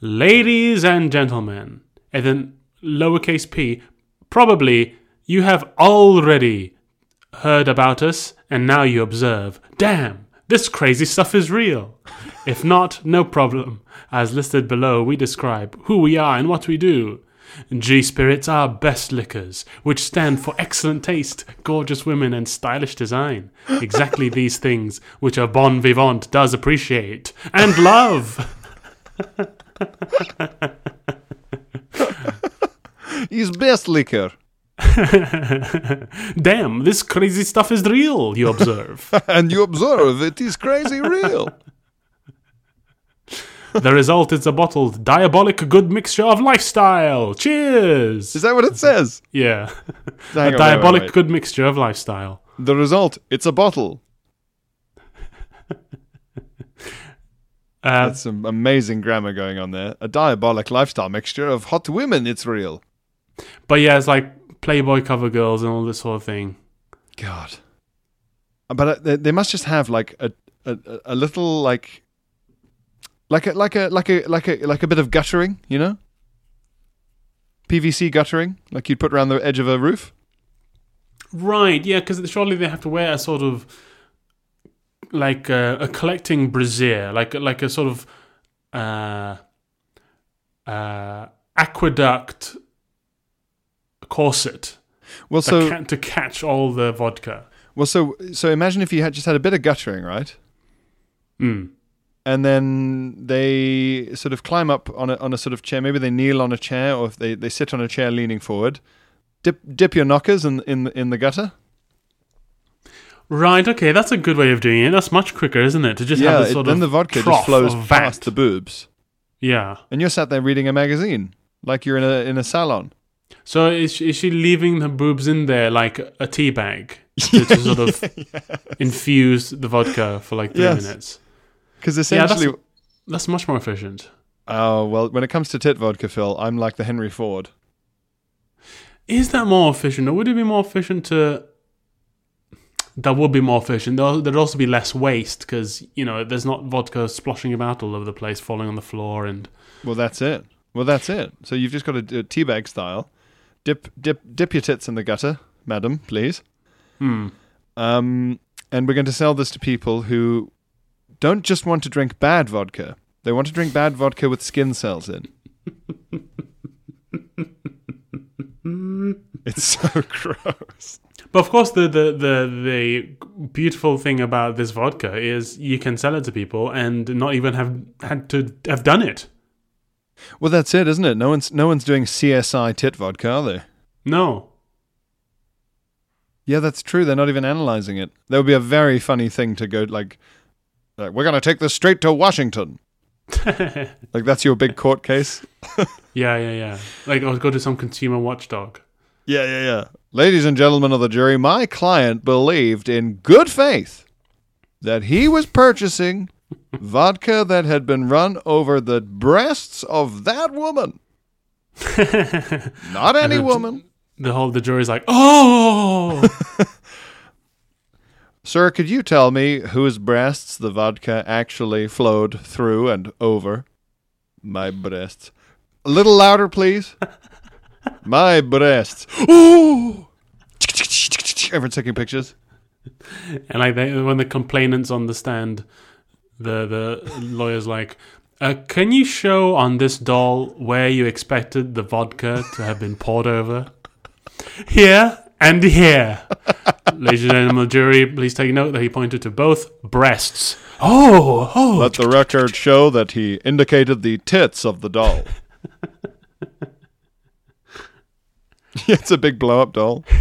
Ladies and gentlemen, and then lowercase p. Probably you have already heard about us, and now you observe. Damn, this crazy stuff is real. If not, no problem. As listed below, we describe who we are and what we do. G Spirits are best liquors, which stand for excellent taste, gorgeous women, and stylish design. Exactly [LAUGHS] these things which a bon vivant does appreciate and love. [LAUGHS] He's best liquor. [LAUGHS] Damn, this crazy stuff is real, you observe. [LAUGHS] and you observe it is crazy real. [LAUGHS] the result is a bottled, diabolic good mixture of lifestyle. Cheers! Is that what it says? yeah. On, a wait, diabolic wait, wait. good mixture of lifestyle. The result, it's a bottle. Uh, That's some amazing grammar going on there. A diabolic lifestyle mixture of hot women, it's real. But yeah, it's like Playboy cover girls and all this sort of thing. God. But uh, they, they must just have like a, a a little like like a like a like a like a like a bit of guttering, you know? PVC guttering, like you'd put around the edge of a roof. Right, yeah, because surely they have to wear a sort of like a, a collecting brassiere, like like a sort of uh, uh, aqueduct corset Well, so ca- to catch all the vodka. well, so so imagine if you had just had a bit of guttering, right? Mm. and then they sort of climb up on a on a sort of chair. Maybe they kneel on a chair, or if they, they sit on a chair leaning forward. Dip dip your knockers in in in the gutter. Right, okay, that's a good way of doing it. That's much quicker, isn't it? To just yeah, have this it- sort then of the vodka just flows past the boobs, Yeah. and you're sat there reading a magazine like you're in a in a salon. So is she, is she leaving her boobs in there like a tea bag to, to sort of [LAUGHS] infuse the vodka for like three Yes. minutes? Because Yeah, essentially, that's, that's much more efficient. oh well, when it comes to tit vodka, Phil, I'm like the Henry Ford. Is that more efficient, or would it be more efficient to? That would be more efficient. There'd also be less waste because you know there's not vodka splashing about all over the place, falling on the floor, and Well, that's it. Well, that's it. So you've just got a, it teabag style. Dip dip dip your tits in the gutter, madam, please. hmm. Um, and we're going to sell this to people who don't just want to drink bad vodka. They want to drink bad vodka with skin cells in. [LAUGHS] it's so [LAUGHS] gross. But of course, the, the the the beautiful thing about this vodka is you can sell it to people and not even have had to have done it. Well, that's it, isn't it? No one's no one's doing CSI tit vodka, are they? No. Yeah, that's true. They're not even analyzing it. That would be a very funny thing to go like, like we're going to take this straight to Washington. [LAUGHS] Like that's your big court case. [LAUGHS] Yeah, yeah, yeah. Like I'll go to some consumer watchdog. Yeah, yeah, yeah. Ladies and gentlemen of the jury, my client believed in good faith that he was purchasing vodka that had been run over the breasts of that woman. Not any woman. The whole the jury's like, oh, [LAUGHS] Sir, could you tell me whose breasts the vodka actually flowed through and over? My breasts. A little louder, please. [LAUGHS] My breasts. Ooh! Everyone taking pictures. and like they, when the complainant's on the stand, the the lawyer's like, uh, can you show on this doll where you expected the vodka to have been poured over? Here and here. Ladies and gentlemen the jury, please take note that he pointed to both breasts. Oh, oh. Let the record show that he indicated the tits of the doll. [LAUGHS] it's a big blow up doll. [LAUGHS]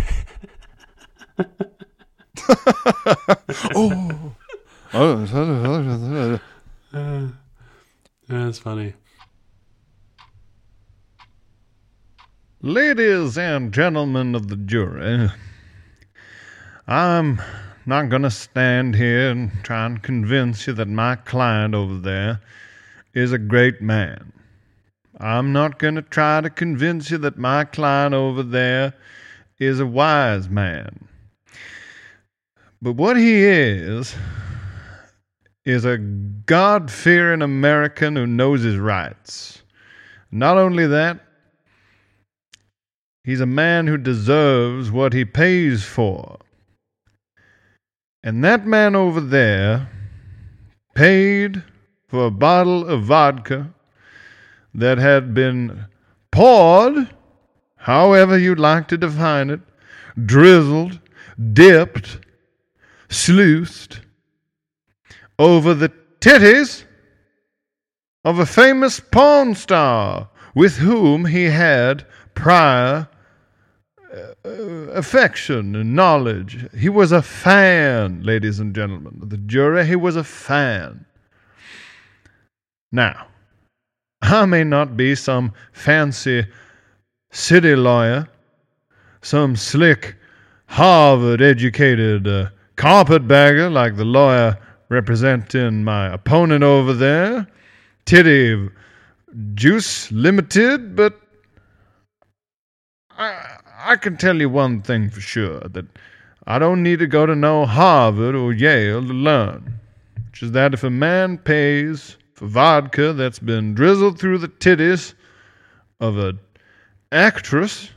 [LAUGHS] oh. Oh. [LAUGHS] That's funny. Ladies and gentlemen of the jury, I'm not going to stand here and try and convince you that my client over there is a great man. I'm not going to try to convince you that my client over there is a wise man. But what he is, is a God fearing American who knows his rights. Not only that, He's a man who deserves what he pays for. And that man over there paid for a bottle of vodka that had been poured, however you'd like to define it, drizzled, dipped, sluiced over the titties of a famous porn star with whom he had prior uh, affection and knowledge. He was a fan, ladies and gentlemen of the jury. He was a fan. Now, I may not be some fancy city lawyer, some slick Harvard educated uh, carpetbagger like the lawyer representing my opponent over there, Titty Juice Limited, but I, I can tell you one thing for sure that I don't need to go to no Harvard or Yale to learn, which is that if a man pays for vodka that's been drizzled through the titties of a actress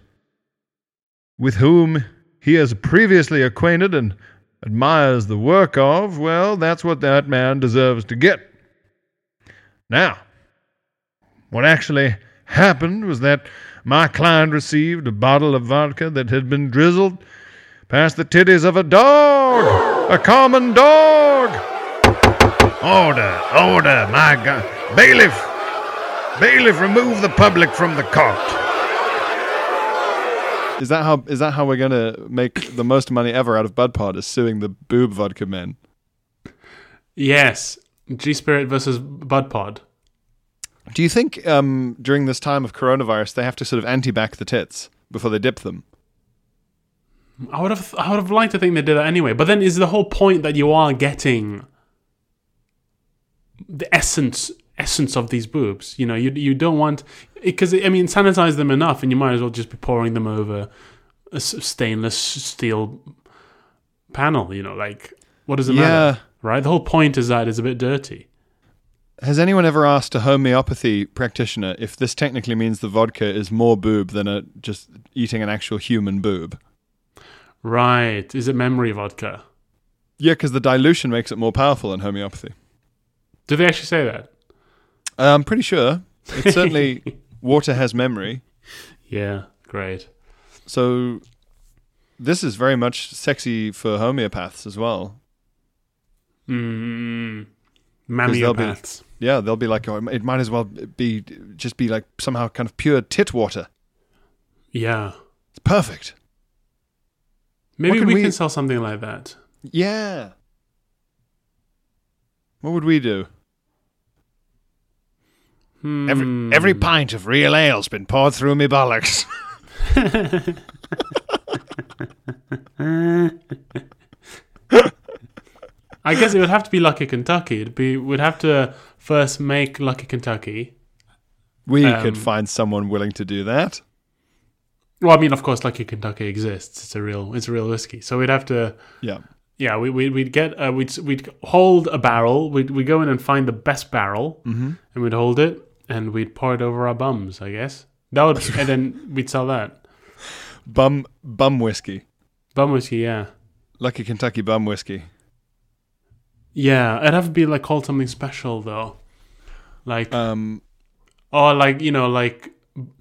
with whom he is previously acquainted and admires the work of, well, that's what that man deserves to get. Now, what actually happened was that my client received a bottle of vodka that had been drizzled past the titties of a dog, a common dog. Order, order, my God. Bailiff, bailiff, remove the public from the cart. Is that how is that how we're gonna make the most money ever out of Bud Pod? Is suing the boob vodka men? Yes, G Spirit versus Bud Pod. Do you think um, during this time of coronavirus they have to sort of anti-back the tits before they dip them? I would have I would have liked to think they did that anyway. But then is the whole point that you are getting the essence essence of these boobs? You know, you you don't want because I mean sanitize them enough, and you might as well just be pouring them over a stainless steel panel. You know, like what does it matter? Yeah. matter? Right. The whole point is that it's a bit dirty. Has anyone ever asked a homeopathy practitioner if this technically means the vodka is more boob than a, just eating an actual human boob? Right. Is it memory vodka? Yeah, because the dilution makes it more powerful in homeopathy. Do they actually say that? I'm pretty sure. It's certainly [LAUGHS] water has memory. Yeah. Great. So this is very much sexy for homeopaths as well. Mm. they'll be- Yeah, they'll be like, oh, it might as well be just be like somehow kind of pure tit water. Yeah. It's perfect. Maybe can we, we- can sell something like that. Yeah. What would we do? Hmm. Every every pint of real ale's been poured through me bollocks. [LAUGHS] I guess it would have to be Lucky Kentucky. It'd be we'd have to first make Lucky Kentucky. We Um, could find someone willing to do that. Well, I mean, of course, Lucky Kentucky exists. It's a real it's a real whiskey. So we'd have to Yeah. yeah we we we'd get uh, we'd we'd hold a barrel. We'd we go in and find the best barrel, Mm-hmm. and we'd hold it and we'd pour it over our bums. I guess that would and then we'd sell that Bum bum whiskey. bum whiskey. Yeah. Lucky Kentucky bum whiskey. Yeah, it'd have to be like called something special though, like Um or like you know like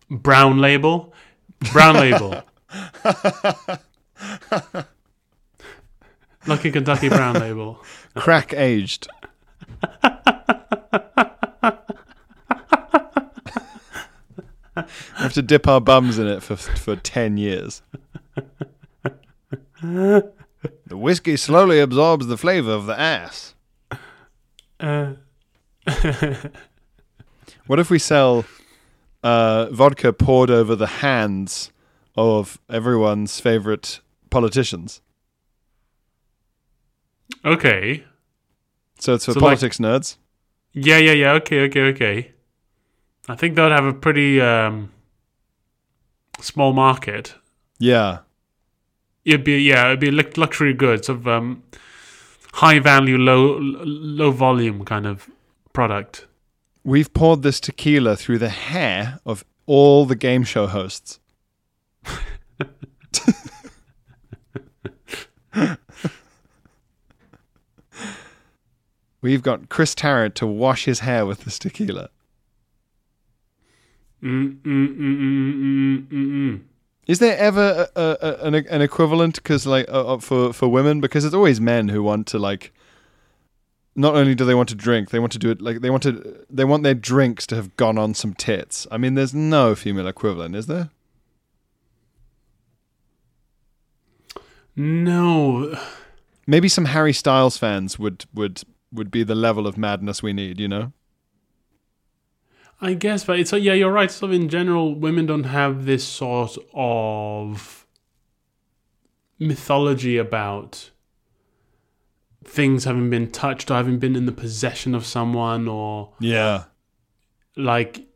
brown label, brown label. [LAUGHS] Lucky Kentucky brown label. crack aged. [LAUGHS] [LAUGHS] we have to dip our bums in it for for ten years. the whiskey slowly absorbs the flavor of the ass. Uh, [LAUGHS] What if we sell uh, vodka poured over the hands of everyone's favorite politicians? okay. So it's for So, like- politics nerds. Yeah, yeah, yeah. Okay, okay, okay. I think they'd have a pretty um, small market. Yeah. It'd be yeah, it'd be lux- luxury goods of um, high value, low low volume kind of product. We've poured this tequila through the hair of all the game show hosts. [LAUGHS] We've got Chris Tarrant to wash his hair with this tequila. Mm, mm, mm, mm, mm, mm. Is there ever a, a, a, an, an equivalent? Because like uh, uh, for for women, because it's always men who want to like. Not only do they want to drink, they want to do it like they want to. They want their drinks to have gone on some tits. I mean, there's no female equivalent, is there? No, Maybe some Harry Styles fans would would would be the level of madness we need. You know? I guess, but it's yeah, you're right. So in general, women don't have this sort of mythology about things having been touched or having been in the possession of someone or Yeah. like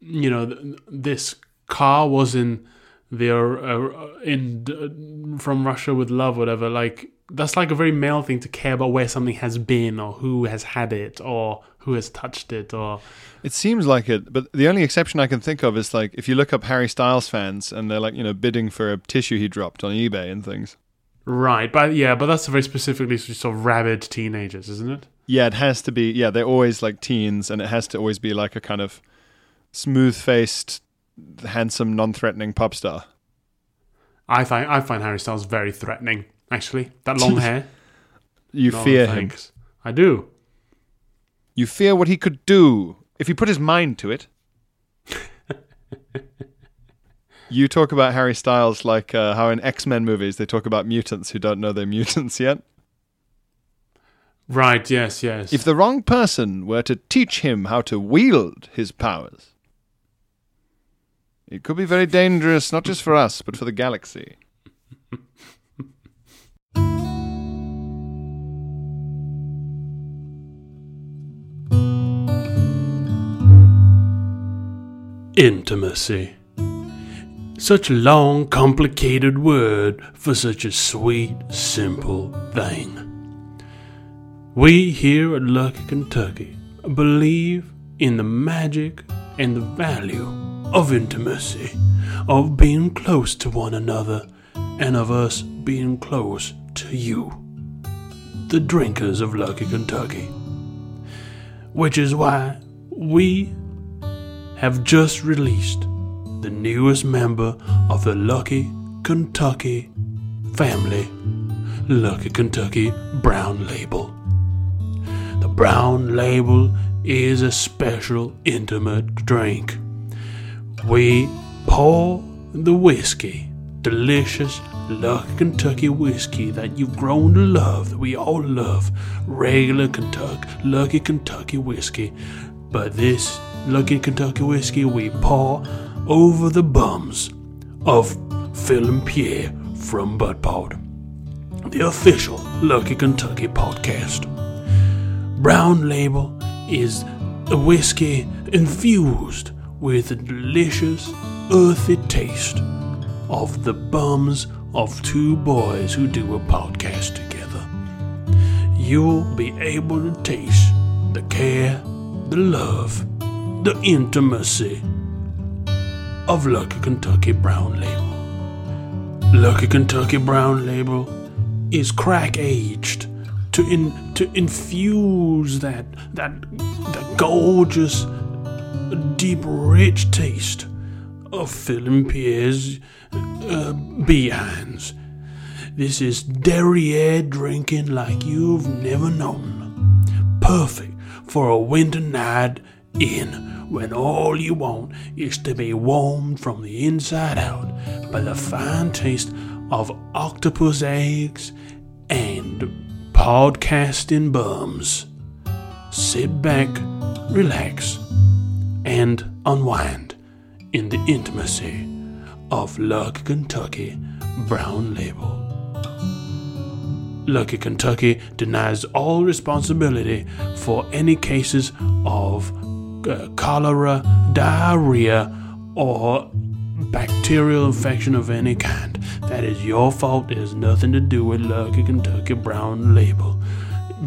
you know th- this car was in they're uh, in uh, from Russia with love, whatever. Like that's like a very male thing to care about where something has been or who has had it or who has touched it or It seems like it, but the only exception I can think of is like if you look up Harry Styles fans and they're like, you know, bidding for a tissue he dropped on eBay and things. right. But yeah, but that's a very specifically sort of rabid teenagers, isn't it? Yeah, it has to be. Yeah, they're always like teens, and it has to always be like a kind of smooth-faced, handsome, non-threatening pop star. I find I find Harry Styles very threatening. Actually, that long [LAUGHS] hair. You No, fear him. I do. You fear what he could do if he put his mind to it. [LAUGHS] you talk about Harry Styles like uh, how in X Men movies they talk about mutants who don't know they're mutants yet. Right. Yes. Yes. If the wrong person were to teach him how to wield his powers, it could be very dangerous, not just for us, but for the galaxy. [LAUGHS] Intimacy. Such a long, complicated word for such a sweet, simple thing. We here at Lucky Kentucky believe in the magic and the value of intimacy, of being close to one another, and of us being close to you, the drinkers of Lucky Kentucky. Which is why we have just released the newest member of the Lucky Kentucky family, Lucky Kentucky Brown Label. The Brown Label is a special intimate drink. We pour the whiskey, delicious Lucky Kentucky whiskey that you've grown to love, that we all love, regular Kentucky, Lucky Kentucky whiskey. But this Lucky Kentucky whiskey we pour over the bums of Phil and Pierre from Bud Pod, the official Lucky Kentucky podcast. Brown Label is a whiskey infused with a delicious, earthy taste of the bums of two boys who do a podcast together. You'll be able to taste the care, the love, the intimacy of Lucky Kentucky Brown Label. Lucky Kentucky Brown Label is crack aged to in, to infuse that that that gorgeous, deep, rich taste of Phil and Pierre's uh, behinds. This is derriere drinking like you've never known. Perfect for a winter night in when all you want is to be warmed from the inside out by the fine taste of octopus eggs and podcasting bums. Sit back, relax, and unwind in the intimacy of Lucky Kentucky Brown Label. Lucky Kentucky denies all responsibility for any cases of uh, cholera, diarrhea, or bacterial infection of any kind. That is your fault. It has nothing to do with Lucky Kentucky Brown Label.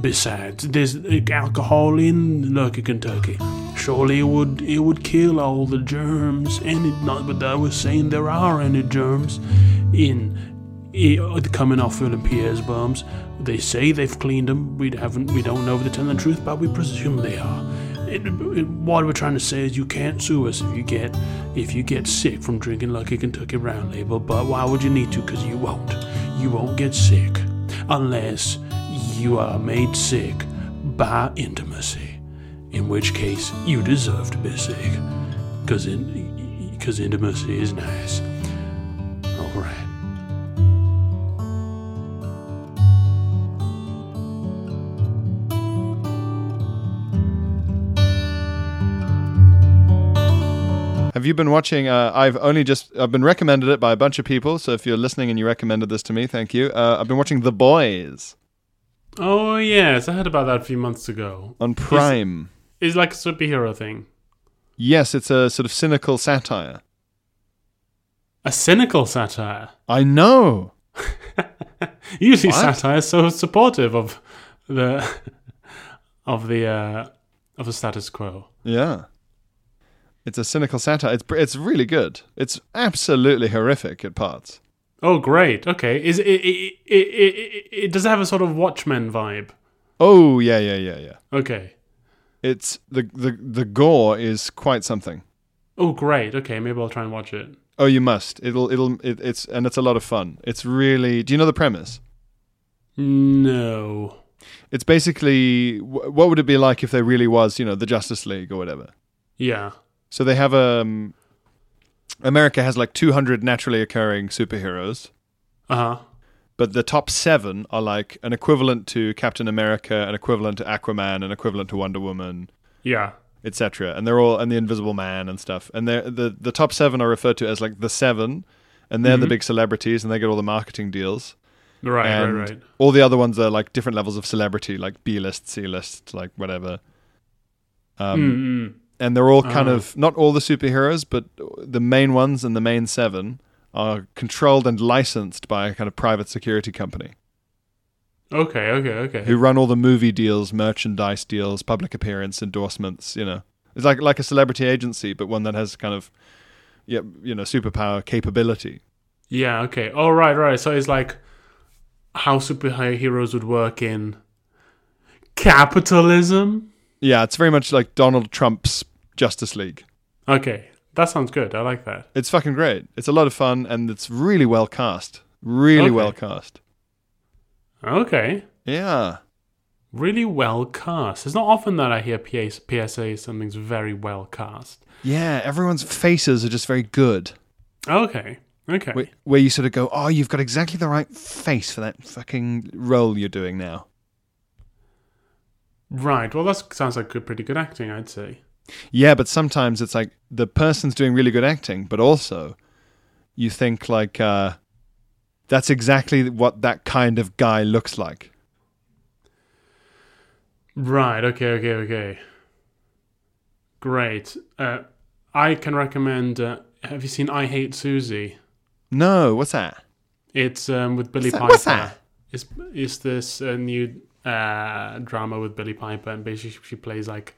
Besides, there's alcohol in Lucky Kentucky. Surely it would it would kill all the germs, and not. But I was saying there are any germs in it, coming off Phil and Pierre's bums. They say they've cleaned them. We haven't. We don't know if they're telling the truth, but we presume they are. It, it, what we're trying to say is you can't sue us if you get if you get sick from drinking Lucky Kentucky Brown Label. But why would you need to? Because you won't. You won't get sick unless you are made sick by intimacy. In which case, you deserve to be sick. Because in, cause intimacy is nice. All right. You been watching? Uh, I've only just I've been recommended it by a bunch of people. So if you're listening and you recommended this to me, thank you. Uh, I've been watching The Boys Oh yes, I heard about that a few months ago. on Prime. It's like a superhero thing. yes, it's a sort of cynical satire. A cynical satire. I know. [LAUGHS] Usually, What? satire is so supportive of the [LAUGHS] of the uh, of the status quo. Yeah. It's a cynical satire. It's it's really good. It's absolutely horrific at parts. Oh, great. Okay. Is it it, it, it, it, it does it have a sort of Watchmen vibe? Oh yeah, yeah, yeah, yeah. Okay. It's the the the gore is quite something. Oh, great. Okay, maybe I'll try and watch it. Oh, you must. It'll it'll it, it's and it's a lot of fun. It's really. Do you know the premise? No. It's basically what would it be like if there really was, you know, the Justice League or whatever. Yeah. So they have um America has like 200 naturally occurring superheroes, Uh huh. but the top 7 are like an equivalent to Captain America, an equivalent to Aquaman, an equivalent to Wonder Woman, Yeah. etc. And they're all and the Invisible Man and stuff. And they're the the top 7 are referred to as like the 7 and they're the Mhm. big celebrities and they get all the marketing deals. Right. and right. Right. all the other ones are like different levels of celebrity, like B list, C list, like whatever. Um, Mm-mm. And they're all kind Ah. of not all the superheroes, but the main ones and the main seven are controlled and licensed by a kind of private security company Okay. Okay. Okay. who run all the movie deals, merchandise deals, public appearance, endorsements. You know, it's like like a celebrity agency, but one that has kind of yeah, you know, superpower capability. Yeah. Okay. Oh, right. Right. So it's like how superheroes would work in capitalism. Yeah, it's very much like Donald Trump's Justice League. Okay. That sounds good. I like that. It's fucking great. It's a lot of fun and it's really well cast. Really Okay. well cast. Okay. Yeah. Really well cast. It's not often that I hear PSA something's very well cast. Yeah, everyone's faces are just very good. Okay. Okay. Where, where you sort of go, oh, you've got exactly the right face for that fucking role you're doing now. Right. Well, that sounds like good, pretty good acting, I'd say. Yeah, but sometimes it's like the person's doing really good acting, but also you think like uh, that's exactly what that kind of guy looks like. Right. Okay. Okay. Okay. Great. Uh, I can recommend. Uh, have you seen I Hate Suzie? No, what's that? It's um, with Billie What's that- Piper. what's that? It's it's this uh, new uh, drama with Billie Piper, and basically she plays like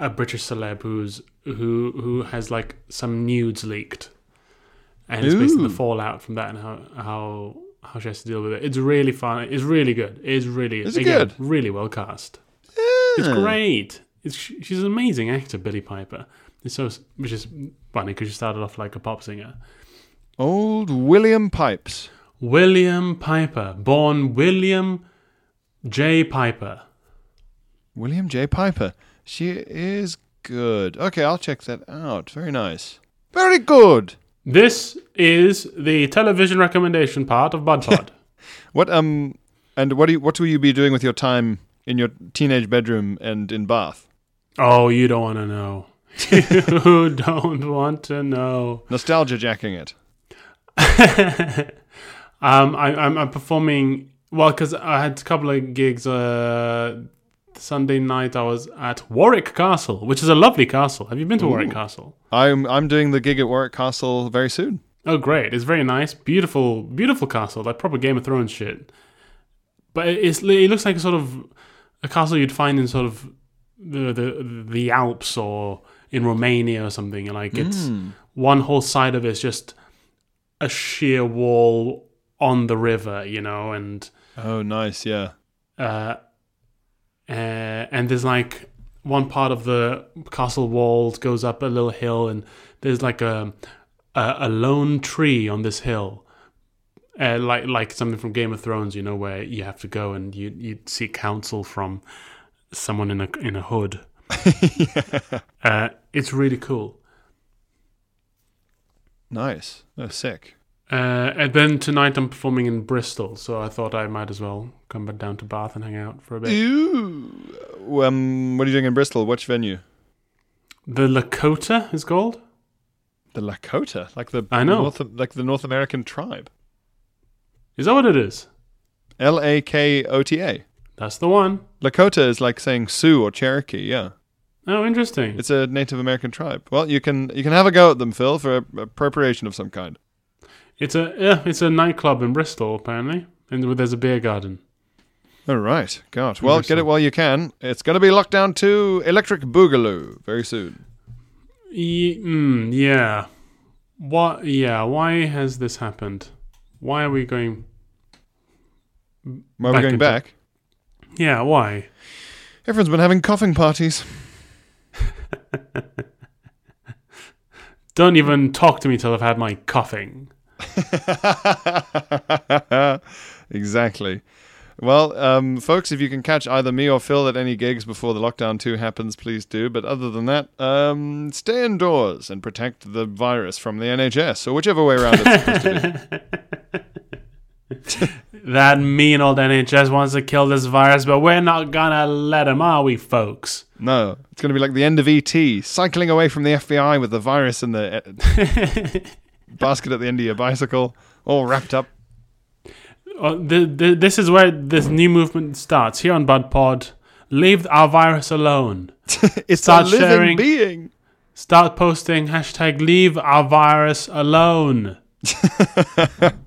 a British celeb who's who who has like some nudes leaked, and it's basically the fallout from that and how how how she has to deal with it. It's really fun. It's really good. It's really again, good? Really well cast. It's Hmm. great. It's she's an amazing actor, Billie Piper. It's so which is funny because she started off like a pop singer. Old William Pipes. William Piper, born William J. Piper. William J. Piper. She is good. Okay, I'll check that out. Very nice. Very good. This is the television recommendation part of Bud Pod. [LAUGHS] What um and what do you, what will you be doing with your time in your teenage bedroom and in Bath? oh, you don't want to know. [LAUGHS] you don't want to know. Nostalgia jacking it. [LAUGHS] um, I, I'm, I'm performing well because I had a couple of gigs. Uh, Sunday night I was at Warwick Castle, which is a lovely castle. Have you been to Warwick Castle? I'm I'm doing the gig at Warwick Castle very soon. Oh, great! It's very nice, beautiful, beautiful castle, like proper Game of Thrones shit. But it- it's it looks like a sort of a castle you'd find in sort of the the the Alps or in Romania or something. Like it's one whole side of it's just a sheer wall on the river, you know, and Oh, nice. Yeah. uh, uh, and there's like one part of the castle walls goes up a little hill, and there's like a a, a lone tree on this hill, uh, like like something from Game of Thrones, you know, where you have to go and you you seek counsel from someone in a in a hood. [LAUGHS] uh, it's really cool. Nice. Oh, sick. Uh, and then tonight I'm performing in Bristol, so I thought I might as well come back down to Bath and hang out for a bit. Ooh. Um, what are you doing in Bristol? Which venue? The Lakota is called. The Lakota, like the I know. North, like the North American tribe. Is that what it is? L A K O T A. That's the one. Lakota is like saying Sioux or Cherokee. Yeah. Oh, interesting. It's a Native American tribe. Well, you can you can have a go at them, Phil, for a, appropriation of some kind. It's a yeah, it's a nightclub in Bristol apparently, and there's a beer garden. All right, God. Well, get it while you can. It's going to be Lockdown to Electric Boogaloo very soon. Mm, yeah. What? Yeah. Why has this happened? Why are we going? Why are we going into- back? Yeah. Why? Everyone's been having coughing parties. [LAUGHS] Don't even talk to me till I've had my coughing. [LAUGHS] exactly. Well, um, folks, if you can catch either me or Phil at any gigs before the lockdown 2 happens, please do. But other than that, um, stay indoors and protect the virus from the NHS, or whichever way around it's supposed to be. [LAUGHS] That mean old NHS wants to kill this virus, but we're not gonna let him, are we, folks? No, it's going to be like the end of ET, cycling away from the FBI with the virus in the [LAUGHS] basket at the end of your bicycle, all wrapped up. Uh, the, the, this is where this new movement starts here on Bud Pod. Leave our virus alone. [LAUGHS] It's Start a living sharing. being. Start posting hashtag leave our virus alone. [LAUGHS]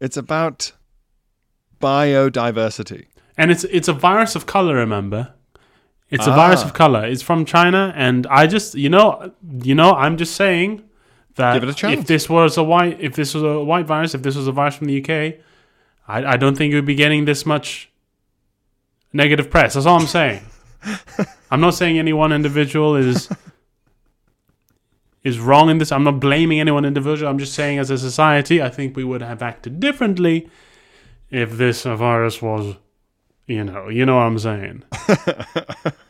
It's about biodiversity. And it's it's a virus of color, remember? It's a virus Ah. of color. It's from China and I just you know you know, I'm just saying that Give it a chance. if this was a white if this was a white virus, if this was a virus from the UK, I, I don't think it would be getting this much negative press. That's all I'm saying. [LAUGHS] I'm not saying any one individual is is wrong in this. I'm not blaming any one individual. I'm just saying as a society, I think we would have acted differently if this virus was you know, you know what I'm saying. [LAUGHS]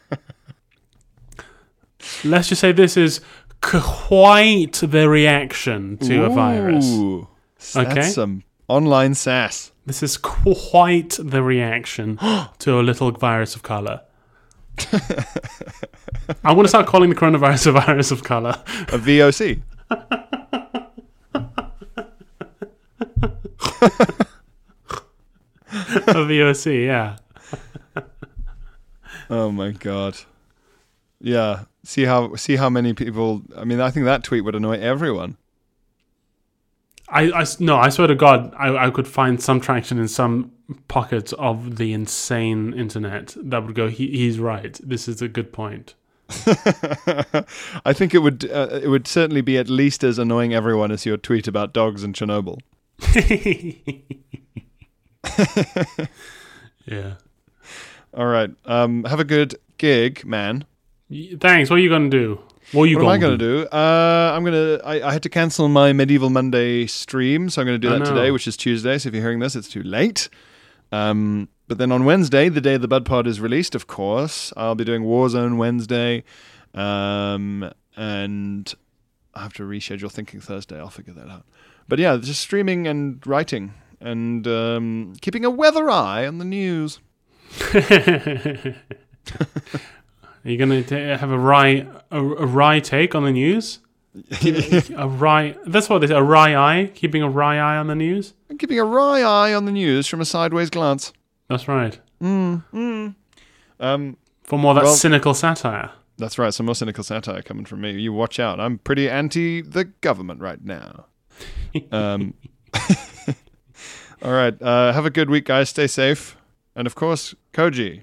Let's just say this is quite the reaction to a virus. Ooh, that's Okay. some online sass. This is quite the reaction [GASPS] to a little virus of color. [LAUGHS] I'm going to start calling the coronavirus a virus of color. A VOC. [LAUGHS] A VOC, yeah. Oh my god. Yeah. See how see how many people. I mean, I think that tweet would annoy everyone. I, I no, I swear to God, I, I could find some traction in some pockets of the insane internet that would go. He, he's right. This is a good point. [LAUGHS] I think it would uh, it would certainly be at least as annoying everyone as your tweet about dogs in Chernobyl. [LAUGHS] [LAUGHS] yeah. All right. Um, have a good gig, man. Thanks. What are you gonna do? What are you What am I gonna going to do? Uh, I'm going to. I had to cancel my Medieval Monday stream, so I'm going to do that today, which is Tuesday. So if you're hearing this, it's too late. Um, but then on Wednesday, the day the Bud Pod is released, of course, I'll be doing Warzone Wednesday, um, and I have to reschedule Thinking Thursday. I'll figure that out. But yeah, just streaming and writing and um, keeping a weather eye on the news. [LAUGHS] [LAUGHS] Are you gonna ta have a wry a, a wry take on the news? [LAUGHS] a wry. That's what they say. A wry eye. Keeping a wry eye on the news. I'm keeping a wry eye on the news from a sideways glance. That's right. Um, For more of that Well- cynical satire. That's right. Some more cynical satire coming from me. You watch out. I'm pretty anti the government right now. [LAUGHS] Um, [LAUGHS] all right. Uh, have a good week, guys. Stay safe. And of course, Koji.